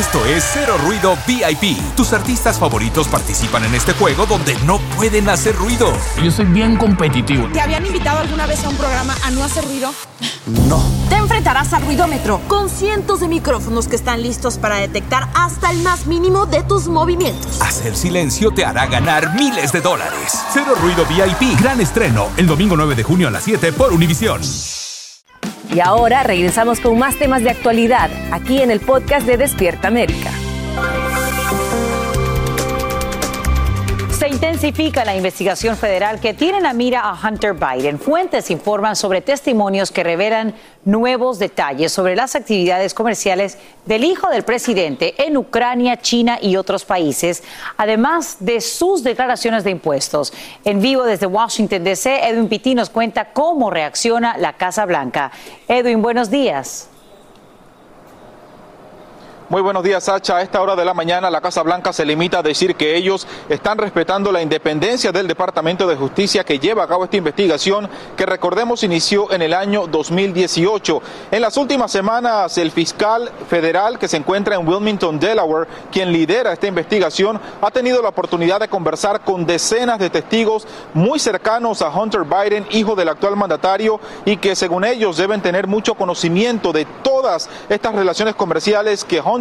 Esto es Cero Ruido VIP. Tus artistas favoritos participan en este juego donde no pueden hacer ruido. Yo soy bien competitivo. ¿Te habían invitado alguna vez a un programa a no hacer ruido? No. Te enfrentarás al ruidómetro con cientos de micrófonos que están listos para detectar hasta el más mínimo de tus movimientos. Hacer silencio te hará ganar miles de dólares. Cero Ruido VIP. Gran estreno el domingo 9 de junio a las 7 por Univisión. Y ahora regresamos con más temas de actualidad aquí en el podcast de Despierta América. Intensifica la investigación federal que tiene la mira a Hunter Biden. Fuentes informan sobre testimonios que revelan nuevos detalles sobre las actividades comerciales del hijo del presidente en Ucrania, China y otros países, además de sus declaraciones de impuestos. En vivo desde Washington, D.C., Edwin Pitti nos cuenta cómo reacciona la Casa Blanca. Edwin, buenos días. Muy buenos días, Sacha. A esta hora de la mañana la Casa Blanca se limita a decir que ellos están respetando la independencia del Departamento de Justicia que lleva a cabo esta investigación que recordemos inició en el año 2018. En las últimas semanas el fiscal federal que se encuentra en Wilmington, Delaware, quien lidera esta investigación, ha tenido la oportunidad de conversar con decenas de testigos muy cercanos a Hunter Biden, hijo del actual mandatario, y que según ellos deben tener mucho conocimiento de todas estas relaciones comerciales que Hunter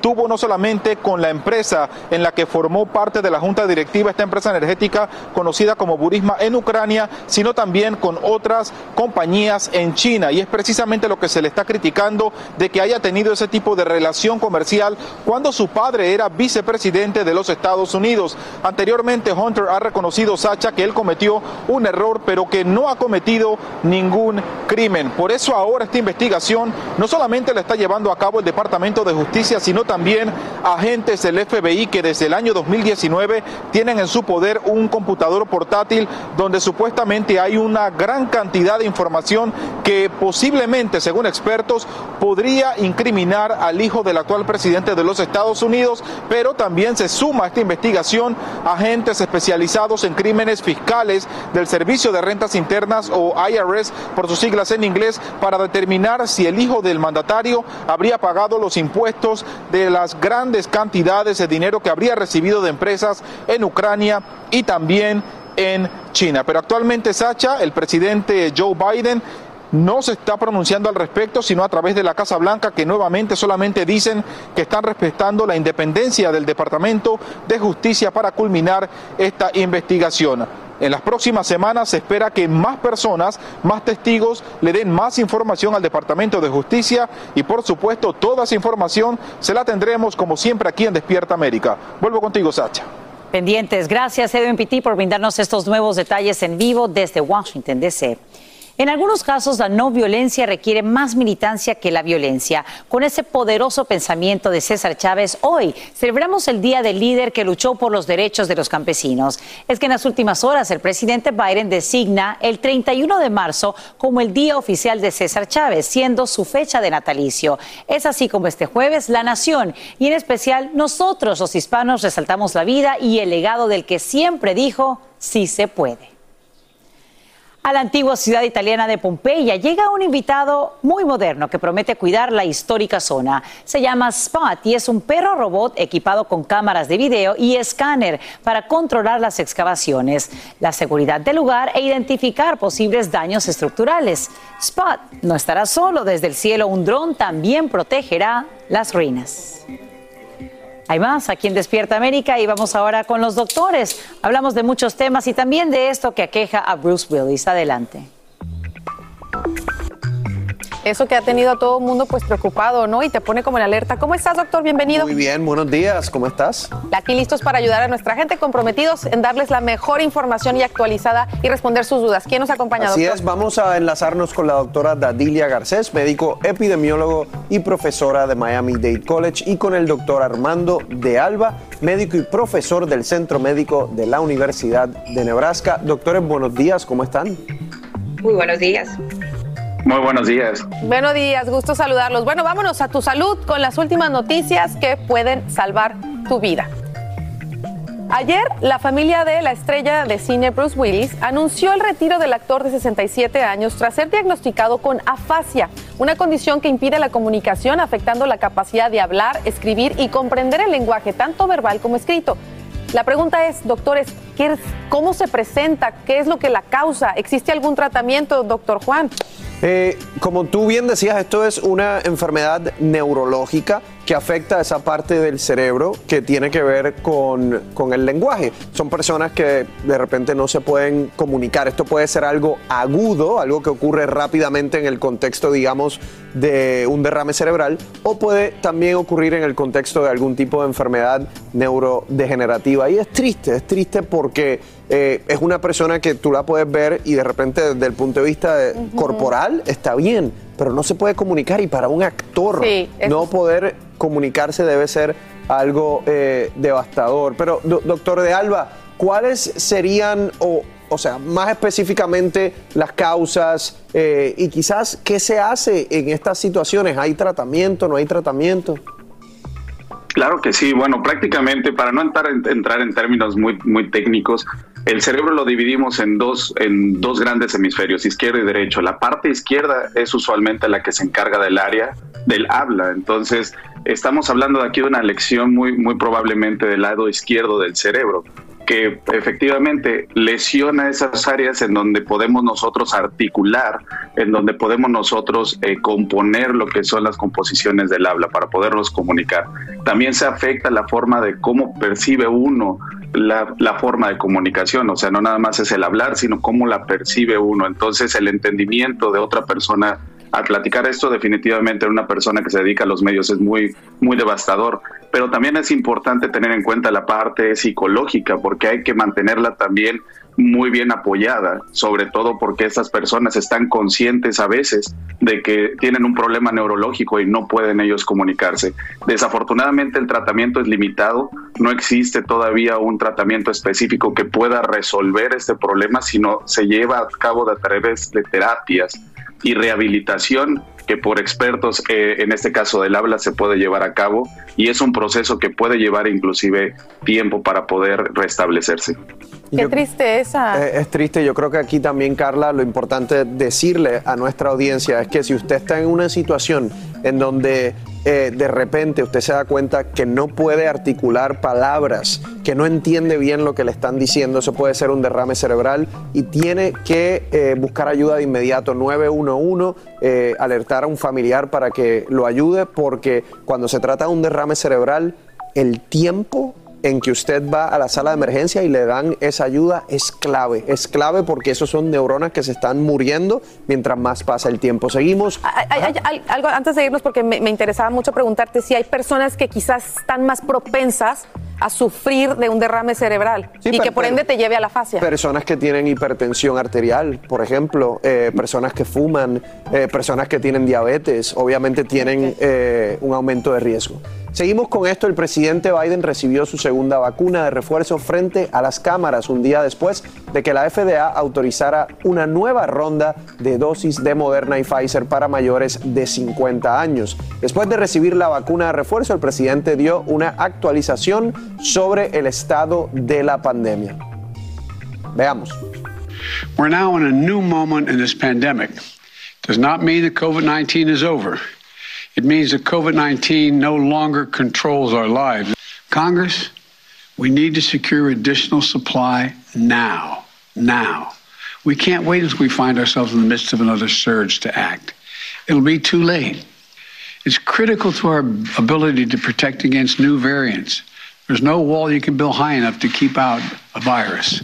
tuvo no solamente con la empresa en la que formó parte de la junta directiva, esta empresa energética conocida como Burisma en Ucrania, sino también con otras compañías en China. Y es precisamente lo que se le está criticando de que haya tenido ese tipo de relación comercial cuando su padre era vicepresidente de los Estados Unidos. Anteriormente Hunter ha reconocido, Sacha, que él cometió un error, pero que no ha cometido ningún crimen. Por eso ahora esta investigación no solamente la está llevando a cabo el Departamento de Justicia, sino también agentes del FBI que desde el año 2019 tienen en su poder un computador portátil donde supuestamente hay una gran cantidad de información que posiblemente, según expertos, podría incriminar al hijo del actual presidente de los Estados Unidos, pero también se suma a esta investigación agentes especializados en crímenes fiscales del Servicio de Rentas Internas o IRS por sus siglas en inglés para determinar si el hijo del mandatario habría pagado los impuestos de las grandes cantidades de dinero que habría recibido de empresas en Ucrania y también en China. Pero actualmente, Sacha, el presidente Joe Biden, no se está pronunciando al respecto, sino a través de la Casa Blanca, que nuevamente solamente dicen que están respetando la independencia del Departamento de Justicia para culminar esta investigación. En las próximas semanas se espera que más personas, más testigos le den más información al Departamento de Justicia y por supuesto toda esa información se la tendremos como siempre aquí en Despierta América. Vuelvo contigo, Sacha. Pendientes. Gracias, Edwin Pitti, por brindarnos estos nuevos detalles en vivo desde Washington, D.C. En algunos casos, la no violencia requiere más militancia que la violencia. Con ese poderoso pensamiento de César Chávez, hoy celebramos el Día del Líder que luchó por los derechos de los campesinos. Es que en las últimas horas el presidente Biden designa el 31 de marzo como el Día Oficial de César Chávez, siendo su fecha de natalicio. Es así como este jueves la nación y en especial nosotros los hispanos resaltamos la vida y el legado del que siempre dijo, sí se puede. A la antigua ciudad italiana de Pompeya llega un invitado muy moderno que promete cuidar la histórica zona. Se llama Spot y es un perro robot equipado con cámaras de video y escáner para controlar las excavaciones, la seguridad del lugar e identificar posibles daños estructurales. Spot no estará solo desde el cielo, un dron también protegerá las ruinas. Hay más aquí en Despierta América y vamos ahora con los doctores. Hablamos de muchos temas y también de esto que aqueja a Bruce Willis. Adelante. Eso que ha tenido a todo el mundo pues preocupado, ¿no? Y te pone como en alerta. ¿Cómo estás, doctor? Bienvenido. Muy bien, buenos días. ¿Cómo estás? Aquí listos para ayudar a nuestra gente, comprometidos en darles la mejor información y actualizada y responder sus dudas. ¿Quién nos acompaña, Así doctor? es, vamos a enlazarnos con la doctora Dadilia Garcés, médico epidemiólogo y profesora de Miami Dade College, y con el doctor Armando de Alba, médico y profesor del Centro Médico de la Universidad de Nebraska. Doctores, buenos días, ¿cómo están? Muy buenos días. Muy buenos días. Buenos días, gusto saludarlos. Bueno, vámonos a tu salud con las últimas noticias que pueden salvar tu vida. Ayer, la familia de la estrella de cine Bruce Willis anunció el retiro del actor de 67 años tras ser diagnosticado con afasia, una condición que impide la comunicación afectando la capacidad de hablar, escribir y comprender el lenguaje tanto verbal como escrito. La pregunta es, doctores, ¿qué es- ¿cómo se presenta? ¿Qué es lo que la causa? ¿Existe algún tratamiento, doctor Juan? Eh, como tú bien decías, esto es una enfermedad neurológica que afecta a esa parte del cerebro que tiene que ver con, con el lenguaje. Son personas que de repente no se pueden comunicar. Esto puede ser algo agudo, algo que ocurre rápidamente en el contexto, digamos, de un derrame cerebral, o puede también ocurrir en el contexto de algún tipo de enfermedad neurodegenerativa. Y es triste, es triste porque eh, es una persona que tú la puedes ver y de repente desde el punto de vista de- corporal está bien, pero no se puede comunicar y para un actor Sí, no poder comunicarse debe ser algo eh, devastador. Pero do- doctor de Alba, ¿cuáles serían o, o sea, más específicamente las causas eh, y quizás qué se hace en estas situaciones? ¿Hay tratamiento, no hay tratamiento? Claro que sí. Bueno, prácticamente, para no entrar en, entrar en términos muy, técnicos, el cerebro lo dividimos en dos, en dos grandes hemisferios, izquierdo y derecho. La parte izquierda es usualmente la que se encarga del área del habla. Entonces, estamos hablando de aquí de una lección muy, muy probablemente del lado izquierdo del cerebro que efectivamente lesiona esas áreas en donde podemos nosotros articular, en donde podemos nosotros eh, componer lo que son las composiciones del habla para podernos comunicar. También se afecta la forma de cómo percibe uno la, la forma de comunicación, o sea, no nada más es el hablar, sino cómo la percibe uno. Entonces el entendimiento de otra persona al platicar esto definitivamente en una persona que se dedica a los medios es muy muy devastador pero también es importante tener en cuenta la parte psicológica porque hay que mantenerla también muy bien apoyada, sobre todo porque estas personas están conscientes a veces de que tienen un problema neurológico y no pueden ellos comunicarse. Desafortunadamente el tratamiento es limitado, no existe todavía un tratamiento específico que pueda resolver este problema, sino se lleva a cabo a través de terapias y rehabilitación que por expertos, eh, en este caso del habla, se puede llevar a cabo y es un proceso que puede llevar inclusive tiempo para poder restablecerse. Qué triste esa. Eh, es triste, yo creo que aquí también, Carla, lo importante es decirle a nuestra audiencia es que si usted está en una situación en donde eh, de repente usted se da cuenta que no puede articular palabras, que no entiende bien lo que le están diciendo, eso puede ser un derrame cerebral y tiene que eh, buscar ayuda de inmediato, 911, eh, alertar a un familiar para que lo ayude, porque cuando se trata de un derrame cerebral, el tiempo en que usted va a la sala de emergencia y le dan esa ayuda es clave. Es clave porque esos son neuronas que se están muriendo mientras más pasa el tiempo. Seguimos. Hay- algo antes de irnos, porque me interesaba mucho preguntarte si hay personas que quizás están más propensas a sufrir de un derrame cerebral Sí, y pero- que por ende te lleve a la fascia. Personas que tienen hipertensión arterial, por ejemplo, eh, personas que fuman, eh, personas que tienen diabetes, obviamente tienen eh, un aumento de riesgo. Seguimos con esto, el presidente Biden recibió su segunda vacuna de refuerzo frente a las cámaras un día después de que la FDA autorizara una nueva ronda de dosis de Moderna y Pfizer para mayores de 50 años. Después de recibir la vacuna de refuerzo, el presidente dio una actualización sobre el estado de la pandemia. Veamos. We're now in a new moment in this pandemic. Does not mean that COVID 19 is over. It means that COVID 19 no longer controls our lives. Congress, we need to secure additional supply now. Now. We can't wait until we find ourselves in the midst of another surge to act. It'll be too late. It's critical to our ability to protect against new variants. There's no wall you can build high enough to keep out a virus.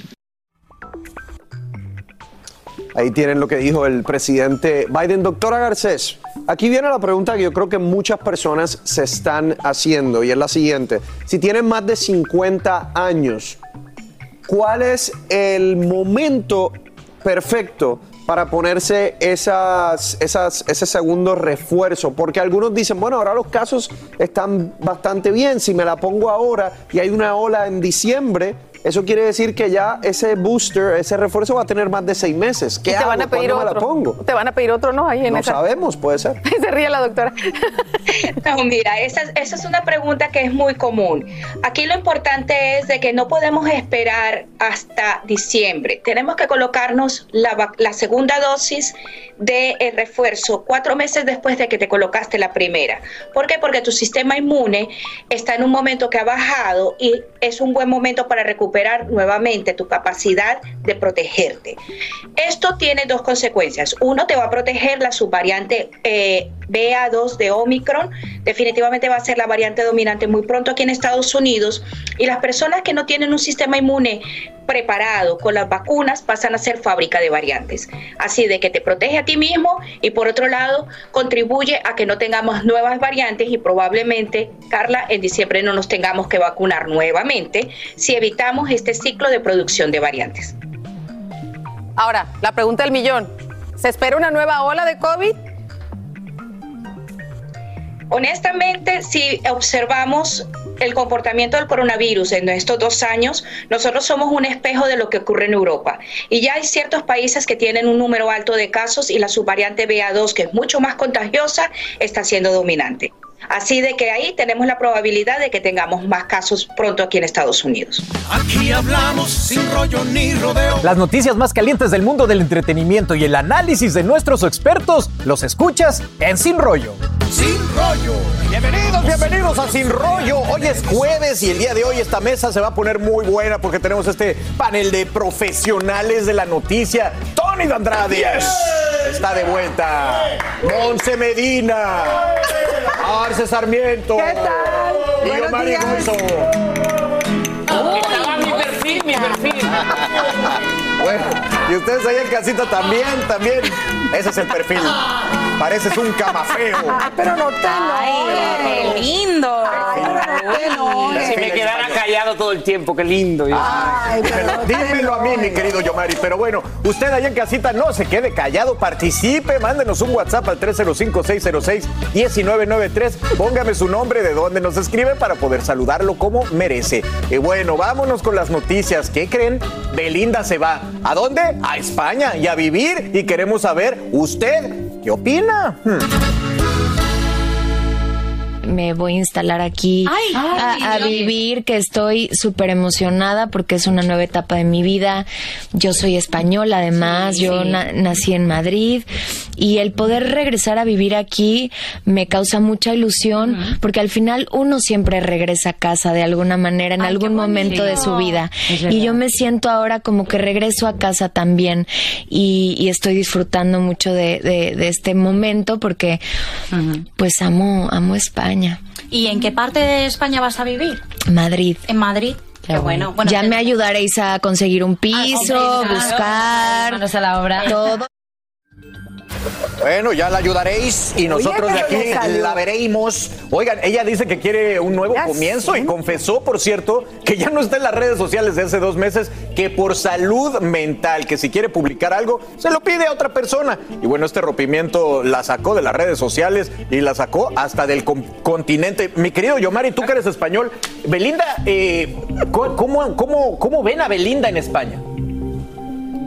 Ahí tienen lo que dijo el presidente Biden. Doctora Garcés, aquí viene la pregunta que yo creo que muchas personas se están haciendo y es la siguiente. Si tienen más de 50 años, ¿cuál es el momento perfecto para ponerse esas, esas, ese segundo refuerzo? Porque algunos dicen, bueno, ahora los casos están bastante bien. Si me la pongo ahora y hay una ola en diciembre, eso quiere decir que ya ese booster, ese refuerzo va a tener más de seis meses. ¿Qué Y te hago? van a pedir ¿Cuándo me otro. la pongo? Te van a pedir otro, ¿no? Ahí en No esa- sabemos, puede ser. Se ríe la doctora. No, mira, esa, esa es una pregunta que es muy común. Aquí lo importante es de que no podemos esperar hasta diciembre. Tenemos que colocarnos la, segunda dosis de el refuerzo cuatro meses después de que te colocaste la primera. ¿Por qué? Porque tu sistema inmune está en un momento que ha bajado y es un buen momento para nuevamente tu capacidad de protegerte. Esto tiene dos consecuencias. Uno, te va a proteger la subvariante eh, BA2 de Omicron. Definitivamente va a ser la variante dominante muy pronto aquí en Estados Unidos. Y las personas que no tienen un sistema inmune preparado con las vacunas pasan a ser fábrica de variantes. Así de que te protege a ti mismo y por otro lado contribuye a que no tengamos nuevas variantes y probablemente, Carla, en diciembre no nos tengamos que vacunar nuevamente si evitamos este ciclo de producción de variantes. Ahora, la pregunta del millón. ¿Se espera una nueva ola de COVID? Honestamente, si observamos el comportamiento del coronavirus en estos dos años, nosotros somos un espejo de lo que ocurre en Europa. Y ya hay ciertos países que tienen un número alto de casos y la subvariante BA2, que es mucho más contagiosa, está siendo dominante. Así de que ahí tenemos la probabilidad de que tengamos más casos pronto aquí en Estados Unidos. Aquí hablamos sin rollo ni rodeo. Las noticias más calientes del mundo del entretenimiento y el análisis de nuestros expertos los escuchas en Sin Rollo. Sin rollo. Bienvenidos, bienvenidos a Sin Rollo. Hoy es jueves y el día de hoy esta mesa se va a poner muy buena porque tenemos este panel de profesionales de la noticia. Tony Andrade está de vuelta. Monse Medina. Arce Sarmiento. ¿Qué tal? Y Buenos Omar días. Estaba mi perfil, mi perfil. Bueno, y ustedes ahí en casita también, también. Ese es el perfil. Pareces un camafeo. Ay, pero no te enojes. qué lindo. Ay, Si me quedara callado todo el tiempo, qué lindo. Ay, pero Dímelo a mí, mi querido Yomari. Pero bueno, usted allá en casita no se quede callado, participe, mándenos un WhatsApp al 305-606-1993. Póngame su nombre, de dónde nos escribe para poder saludarlo como merece. Y bueno, vámonos con las noticias. ¿Qué creen? Belinda se va. ¿A dónde? A España y a vivir. Y queremos saber, ¿usted qué opina? Hmm. Me voy a instalar aquí Ay, a, ay, a oye. vivir, que estoy súper emocionada porque es una nueva etapa de mi vida. Yo soy española además, Sí, yo sí. na- nací en Madrid y el poder regresar a vivir aquí me causa mucha ilusión porque al final uno siempre regresa a casa de alguna manera en Ay, algún momento de su vida. Y yo me siento ahora como que regreso a casa también y, y estoy disfrutando mucho de, de- de este momento porque pues amo, amo España. ¿Y en qué parte de España vas a vivir? Madrid. En Madrid. Qué bueno. Bueno, ya me ayudaréis a conseguir un piso, Ah, hombre, buscar, manos a la obra. todo. Bueno, ya la ayudaréis y nosotros de aquí la veremos. Oigan, ella dice que quiere un nuevo comienzo y confesó, por cierto, que ya no está en las redes sociales de hace dos meses, que por salud mental, que si quiere publicar algo, se lo pide a otra persona. Y bueno, este rompimiento la sacó de las redes sociales y la sacó hasta del con- continente. Mi querido Yomari, tú que eres español, Belinda, eh, ¿cómo, cómo, cómo, cómo ven a Belinda en España?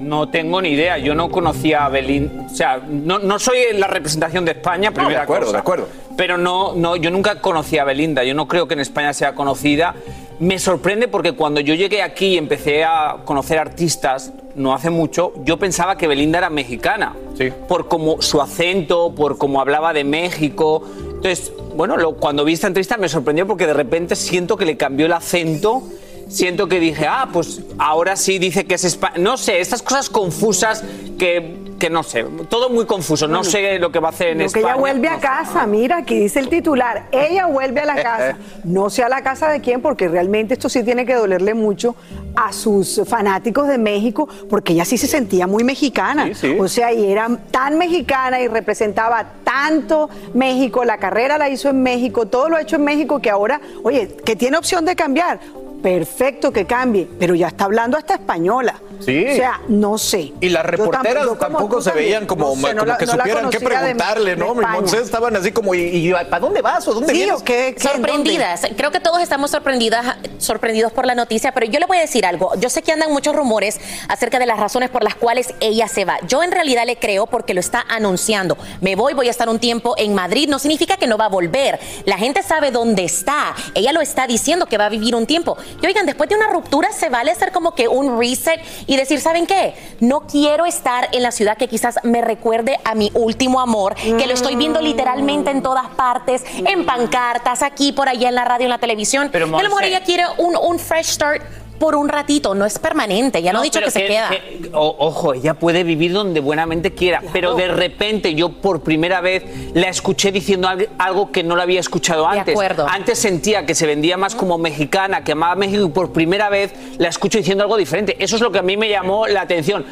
No tengo ni idea. Yo no conocía a Belinda. O sea, no, no soy la representación de España, primera de acuerdo, cosa. de acuerdo. Pero no, no, yo nunca conocí a Belinda. Yo no creo que en España sea conocida. Me sorprende porque cuando yo llegué aquí y empecé a conocer artistas, no hace mucho, yo pensaba que Belinda era mexicana. Sí. Por como su acento, por cómo hablaba de México. Entonces, bueno, lo- cuando vi esta entrevista me sorprendió porque de repente siento que le cambió el acento. Siento que dije, ah, pues ahora sí dice que es español. No sé, estas cosas confusas que, que no sé, todo muy confuso. No sé lo que va a hacer en Lo que España. ella vuelve a casa, mira, aquí dice el titular, ella vuelve a la casa, no sé a la casa de quién, porque realmente esto sí tiene que dolerle mucho a sus fanáticos de México, porque ella sí se sentía muy mexicana, o sea, y era tan mexicana y representaba tanto México, la carrera la hizo en México, todo lo ha hecho en México que ahora, oye, que tiene opción de cambiar. Perfecto que cambie, pero ya está hablando hasta española. Sí. O sea, no sé. Y las Yo reporteras tampoco- se veían como, No sé, no como la- que no supieran qué de- preguntarle, de ¿no? Montse estaban así como, ¿y, y para dónde vas o dónde Sí, vienes? o qué, qué, Sorprendidas. Creo que todos estamos sorprendidas, sorprendidos por la noticia, pero yo le voy a decir algo. Yo sé que andan muchos rumores acerca de las razones por las cuales ella se va. Yo en realidad le creo porque lo está anunciando. Me voy, voy a estar un tiempo en Madrid. No significa que no va a volver. La gente sabe dónde está. Ella lo está diciendo que va a vivir un tiempo. Y oigan, después de una ruptura se vale hacer como que un reset y decir, ¿saben qué? No quiero estar en la ciudad que quizás me recuerde a mi último amor, que lo estoy viendo literalmente en todas partes, en pancartas, aquí, por allá en la radio, en la televisión. Pero, a lo mejor ella quiere un, un fresh start por un ratito, no es permanente. Ya no, ha dicho que se queda. que- o- ojo, ella puede vivir donde buenamente quiera, pero de repente yo por primera vez la escuché diciendo al- algo que no la había escuchado De antes. acuerdo. Antes sentía que se vendía más como mexicana, que amaba México y por primera vez la escucho diciendo algo diferente. Eso es lo que a mí me llamó la atención.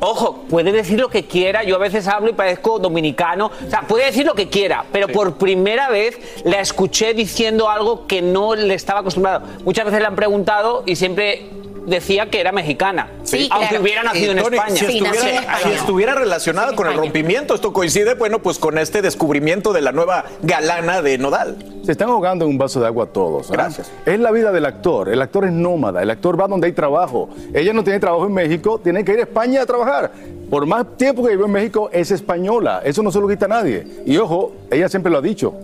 Ojo, puede decir lo que quiera, yo a veces hablo y parezco dominicano, o sea, puede decir lo que quiera, pero por primera vez la escuché diciendo algo que no le estaba acostumbrado. Muchas veces le han preguntado y siempre decía que era mexicana, Sí, aunque claro. hubiera nacido en Tony, España. Si, estuviera, si estuviera relacionada con el rompimiento, esto coincide, bueno, pues con este descubrimiento de la nueva galana de Nodal. Se están ahogando en un vaso de agua todos. ¿ah? Gracias. Es la vida del actor. El actor es nómada. El actor va donde hay trabajo. Ella no tiene trabajo en México, tiene que ir a España a trabajar. Por más tiempo que vivió en México, es española. Eso no se lo quita a nadie. Y ojo, ella siempre lo ha dicho.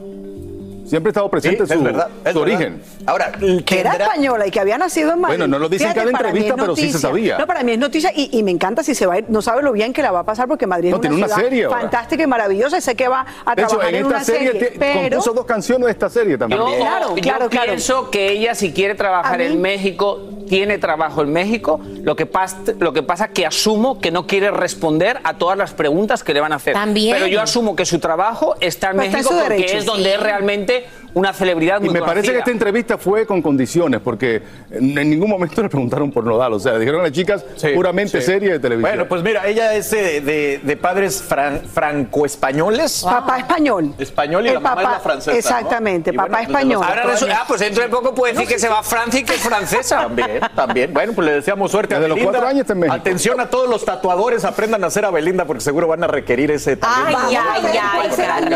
Siempre ha estado presente Sí, su, es verdad, es su verdad. origen. Ahora, que era española y que había nacido en Madrid. Bueno, no lo dice en cada entrevista, pero sí se sabía. No, para mí es noticia y, y me encanta si se va a ir. No sabe lo bien que la va a pasar porque Madrid No, es tiene una, ciudad serie fantástica y maravillosa y sé que va a De hecho, trabajar en en, esta una serie, serie. pero compuso dos canciones de esta serie también. Yo, Claro, yo claro, claro. pienso que ella si quiere trabajar en México, tiene trabajo en México. Lo que, pasa, lo que pasa que asumo que no quiere responder a todas las preguntas que le van a hacer. También. Pero yo asumo que su trabajo está en Pues está en México su porque derecho, es donde sí. es realmente una celebridad Y muy me parece que esta entrevista fue con condiciones, porque en ningún momento le preguntaron por Nodal. O sea, le dijeron a las chicas puramente sí. serie de televisión. Bueno, pues mira, ella es eh, de, de padres fran- franco-españoles. Papá español. Español y El la mamá es papá- la francesa. exactamente, Y papá bueno, pues, los- español. Ahora resulta- ah, pues dentro de poco puede decir que se va a Francia y que es francesa. También, también. Bueno, pues le deseamos suerte a Desde los Belinda. cuatro años México. Atención a todos los tatuadores, aprendan a hacer a Belinda porque seguro van a requerir ese talento. Ay, ay, ay, el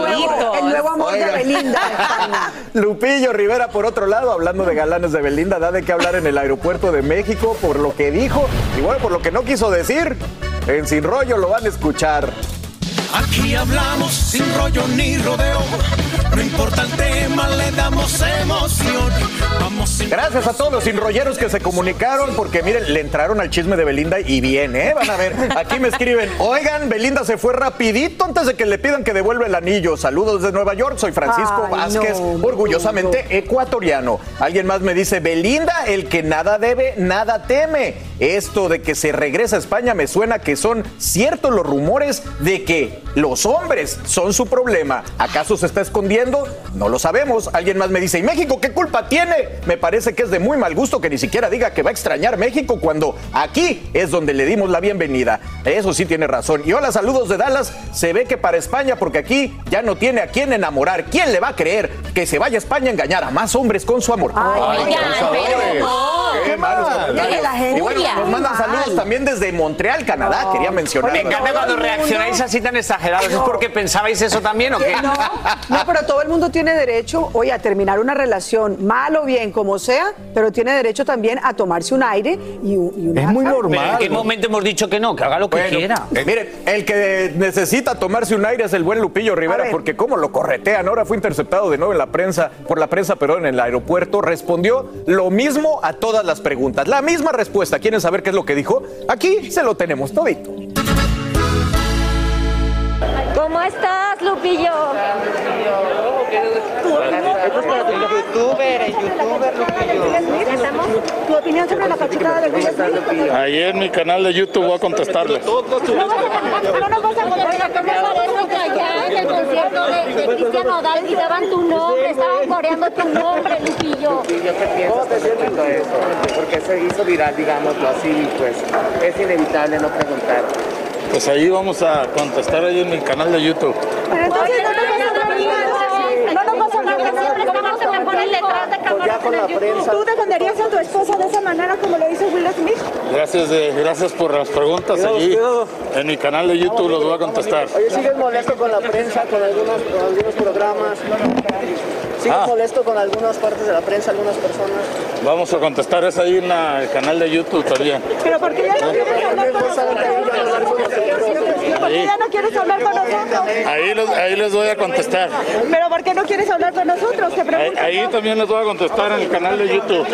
nuevo, amor de Belinda. Lupillo Rivera, por otro lado, hablando de galanes de Belinda, da de qué hablar en el aeropuerto de México por lo que dijo y bueno, por lo que no quiso decir. En Sin Rollo lo van a escuchar. Aquí hablamos sin rollo ni rodeo. No importa el tema, le damos emoción. Vamos sin Gracias a todos los sinrolleros que se comunicaron, porque miren, le entraron al chisme de Belinda y bien, ¿eh? Van a ver. Aquí me escriben, oigan, Belinda se fue rapidito antes de que le pidan que devuelva el anillo. Saludos desde Nueva York, soy Francisco Ay, Vázquez, no, orgullosamente ecuatoriano. Alguien más me dice, Belinda, el que nada debe, nada teme. Esto de que se regresa a España me suena que son ciertos los rumores de que los hombres son su problema. ¿Acaso se está escondiendo? No lo sabemos. Alguien más me dice, ¿y México qué culpa tiene? Me parece que es de muy mal gusto que ni siquiera diga que va a extrañar México cuando aquí es donde le dimos la bienvenida. Eso sí tiene razón. Y hola, saludos de Dallas. Se ve que para España, porque aquí ya no tiene a quién enamorar. ¿Quién le va a creer que se vaya a España a engañar a más hombres con su amor? Ay, Oigan, pero no. Qué malos mal. comentarios. La gente Y bueno, nos mandan saludos también desde Montreal, Canadá. Quería mencionar. Me encanta cuando reaccionáis así tan exagerados. ¿Es porque pensabais eso también o qué? No, no, pero todo el mundo tiene derecho, oye, a terminar una relación, mal o bien, como sea, pero tiene derecho también a tomarse un aire y, un-. Es muy Pero normal. ¿En qué momento hemos dicho que no? Que haga lo que Bueno, quiera. eh, miren, el que necesita tomarse un aire es el buen Lupillo Rivera, ver. porque como lo corretean, ahora fue interceptado de nuevo en la prensa, por la prensa, perdón, en el aeropuerto, respondió lo mismo a todas las preguntas, la misma respuesta. ¿Quieren saber qué es lo que dijo? Aquí se lo tenemos todito. ¿Cómo estás, Lupillo? ¿Tu opinión sobre la cachetada de Will Smith? Ahí en mi canal de YouTube voy a contestarle. No nos vas a que allá en el concierto de, de Cristian Nodal gritaban tu nombre, estaban coreando tu nombre, Lupillo. ¿Cómo te sientes con eso? Porque se hizo viral, digámoslo así, y pues es inevitable no preguntar. Pues ahí vamos a contestar ahí en mi canal de YouTube. Pero entonces no nos vas a hablar, no nos vas a hablar de siempre de cámara prensa. ¿Tú defenderías a tu esposa de esa manera como lo hizo Will Smith? Gracias, de, gracias por las preguntas allí. En mi canal de YouTube los voy a contestar. Oye, ¿sigues molesto con la prensa, con algunos, con algunos programas? ¿Sigues Ah. molesto con algunas partes de la prensa, algunas personas? Vamos a contestar es ahí en la- el canal de YouTube también. ¿Pero por qué ya no quieres hablar con nosotros? ¿Por qué ya no quieres hablar con nosotros? Ahí les, ahí les voy a contestar. ¿Pero por qué no quieres hablar con nosotros? Te Ahí, pregunto. ahí también les voy a contestar en el canal de YouTube.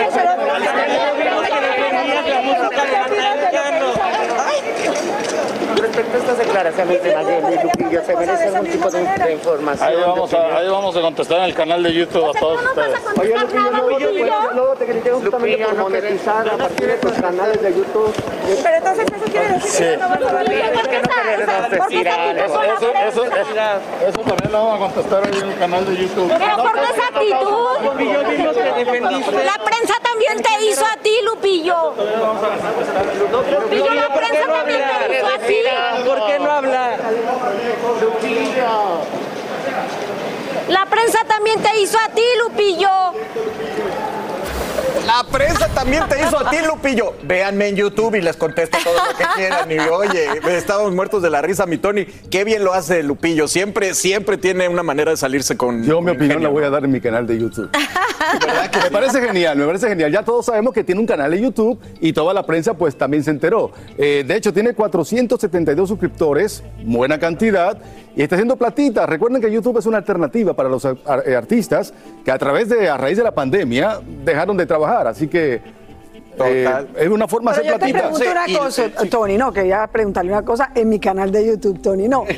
Respecto a estas declaraciones de Lupillo, ¿se merece algún tipo de, de información? Ahí de vamos, a, ahí vamos a contestar en el canal de YouTube a todos ustedes. Oye, Lupillo, luego te, pues, luego te critican justamente por monetizar a partir de tus canales de YouTube. Pero entonces eso quiere decir Sí. que no vas a hablar. ¿Por qué no queremos decir algo? Eso, eso, eso, eso también lo vamos a contestar ahí en el canal de YouTube. Pero por esa actitud. La prensa también te hizo a ti, Lupillo. Lupillo, la prensa también te hizo a ti. ¿Por qué no hablar? La prensa también te hizo a ti, Lupillo. La prensa también te hizo a ti, Lupillo. Véanme en YouTube y les contesto todo lo que quieran. Y oye, estábamos muertos de la risa, mi Tony. Qué bien lo hace Lupillo. Siempre, siempre tiene una manera de salirse con. Yo mi opinión la voy a dar en mi canal de YouTube. me parece genial, me parece genial. Ya todos sabemos que tiene un canal de YouTube y toda la prensa pues también se enteró. Eh, de hecho, tiene 472 suscriptores, buena cantidad, y está haciendo platita. Recuerden que YouTube es una alternativa para los ar- eh, artistas que a través de, a raíz de la pandemia, dejaron de trabajar. Así que eh, es una forma de hacer yo te platita. pregunto una cosa, Tony, no, quería preguntarle una cosa en mi canal de YouTube, Tony, no.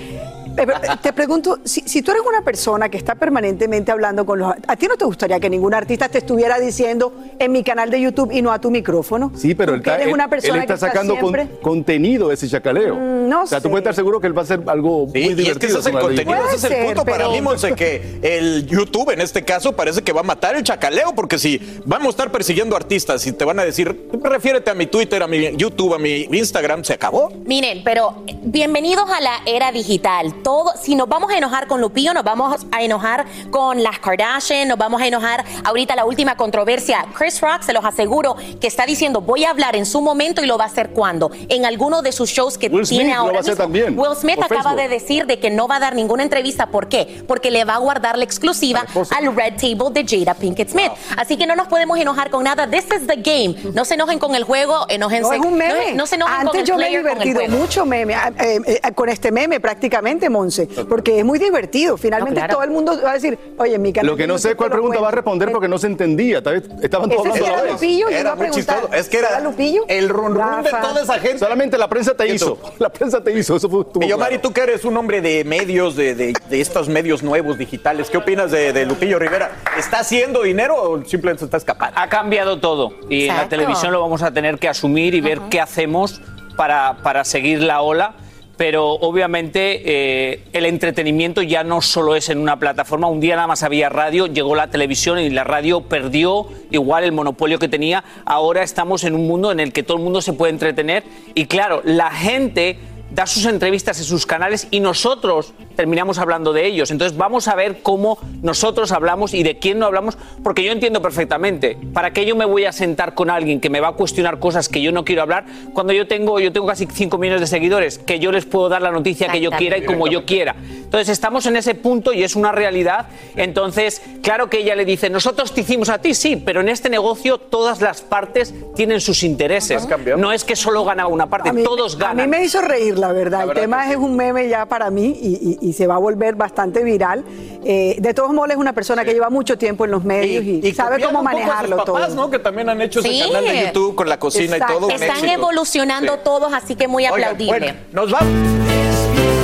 Eh, eh, Te pregunto, si, si tú eres una persona que está permanentemente hablando con los... ¿A ti no te gustaría que ningún artista te estuviera diciendo en mi canal de YouTube y no a tu micrófono? Sí, pero él está, eres él- una él persona está que está sacando con- contenido de ese chacaleo. Mm, no o sea, tú sé. puedes estar seguro que él va a hacer algo muy y es que divertido. ese es el contenido, ese es el punto para mí, Monse, que el YouTube en este caso parece que va a matar el chacaleo, porque si vamos a estar persiguiendo artistas y te van a decir, refiérete a mi Twitter, a mi YouTube, a mi Instagram, se acabó. Miren, pero bienvenidos a la era digital. Todo, si nos vamos a enojar con Lupillo, nos vamos a enojar con las Kardashian, nos vamos a enojar ahorita la última controversia. Chris Rock, se los aseguro, que está diciendo voy a hablar en su momento y lo va a hacer cuando. En alguno de sus shows que Will tiene Smith lo ahora va a hacer mismo. también, Will Smith acaba Facebook. de decir de que no va a dar ninguna entrevista. ¿Por qué? Porque le va a guardar la exclusiva al Red Table de Jada Pinkett Smith. Así que no nos podemos enojar con nada. This is the game. No se enojen con el juego, enójense. No es un meme. No, no se enojen con Antes el yo me he con divertido juego. mucho meme, ah, eh, eh, con este meme prácticamente, Monse, porque es muy divertido. Finalmente No, claro. todo el mundo va a decir, oye, en mi canal Lo que no sé cuál pregunta va a cuento". responder porque no se entendía. tal vez Estaban todos hablando era la. Lupillo, yo iba Era a preguntar. Es que era Lupillo? el run run de toda esa gente. Solamente la prensa te hizo. La prensa te hizo. Eso fue estuvo Y yo. Mari, tú que eres un hombre de medios, de, de- de estos medios nuevos, digitales, ¿qué opinas de, de Lupillo Rivera? ¿Está haciendo dinero o simplemente se está escapando? Ha cambiado todo y en la Exacto. televisión lo vamos a tener que asumir y ver qué hacemos para, para seguir la ola. Pero obviamente eh, el entretenimiento ya no solo es en una plataforma. Un día nada más había radio, llegó la televisión y la radio perdió igual el monopolio que tenía. Ahora estamos en un mundo en el que todo el mundo se puede entretener. Y claro, la gente da sus entrevistas en sus canales y nosotros terminamos hablando de ellos. Entonces vamos a ver cómo nosotros hablamos y de quién no hablamos, porque yo entiendo perfectamente. ¿Para qué yo me voy a sentar con alguien que me va a cuestionar cosas que yo no quiero hablar cuando yo tengo, yo tengo casi 5 millones de seguidores, que yo les puedo dar la noticia que yo quiera y como yo quiera? Entonces estamos en ese punto y es una realidad. Entonces, claro que ella le dice, nosotros te hicimos a ti, sí, pero en este negocio todas las partes tienen sus intereses. No es que solo gana una parte, A mí- todos A ganan. mí me hizo reír, la verdad. La el verdad tema es un meme ya para mí y, y- y se va a volver bastante viral. Eh, de todos modos, es una persona que lleva mucho tiempo en los medios y, sabe cómo un poco a sus manejarlo papás, todo. ¿no? Que también han hecho Sí. ese canal de YouTube con la cocina Exacto. y todo. un Están éxito. evolucionando Sí. todos, así que muy Oigan, aplaudible. bueno, nos vamos.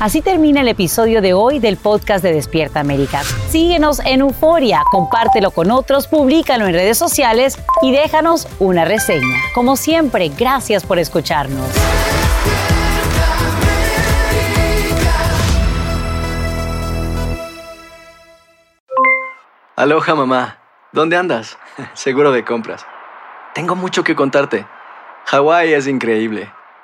Así termina el episodio de hoy del podcast de Despierta América. Síguenos en Euforia, compártelo con otros, públicalo en redes sociales y déjanos una reseña. Como siempre, gracias por escucharnos. Aloha mamá, ¿dónde andas? Seguro de compras. Tengo mucho que contarte. Hawái es increíble.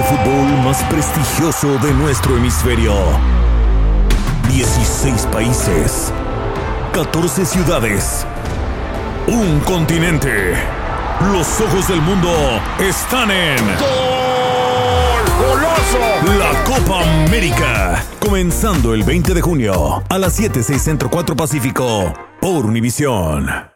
de fútbol más prestigioso de nuestro hemisferio. 16 países. 14 ciudades. Un continente. Los ojos del mundo están en. ¡Goloso! La Copa América. Comenzando el 20 de junio a las 7, 6 Centro 4 Pacífico por Univisión.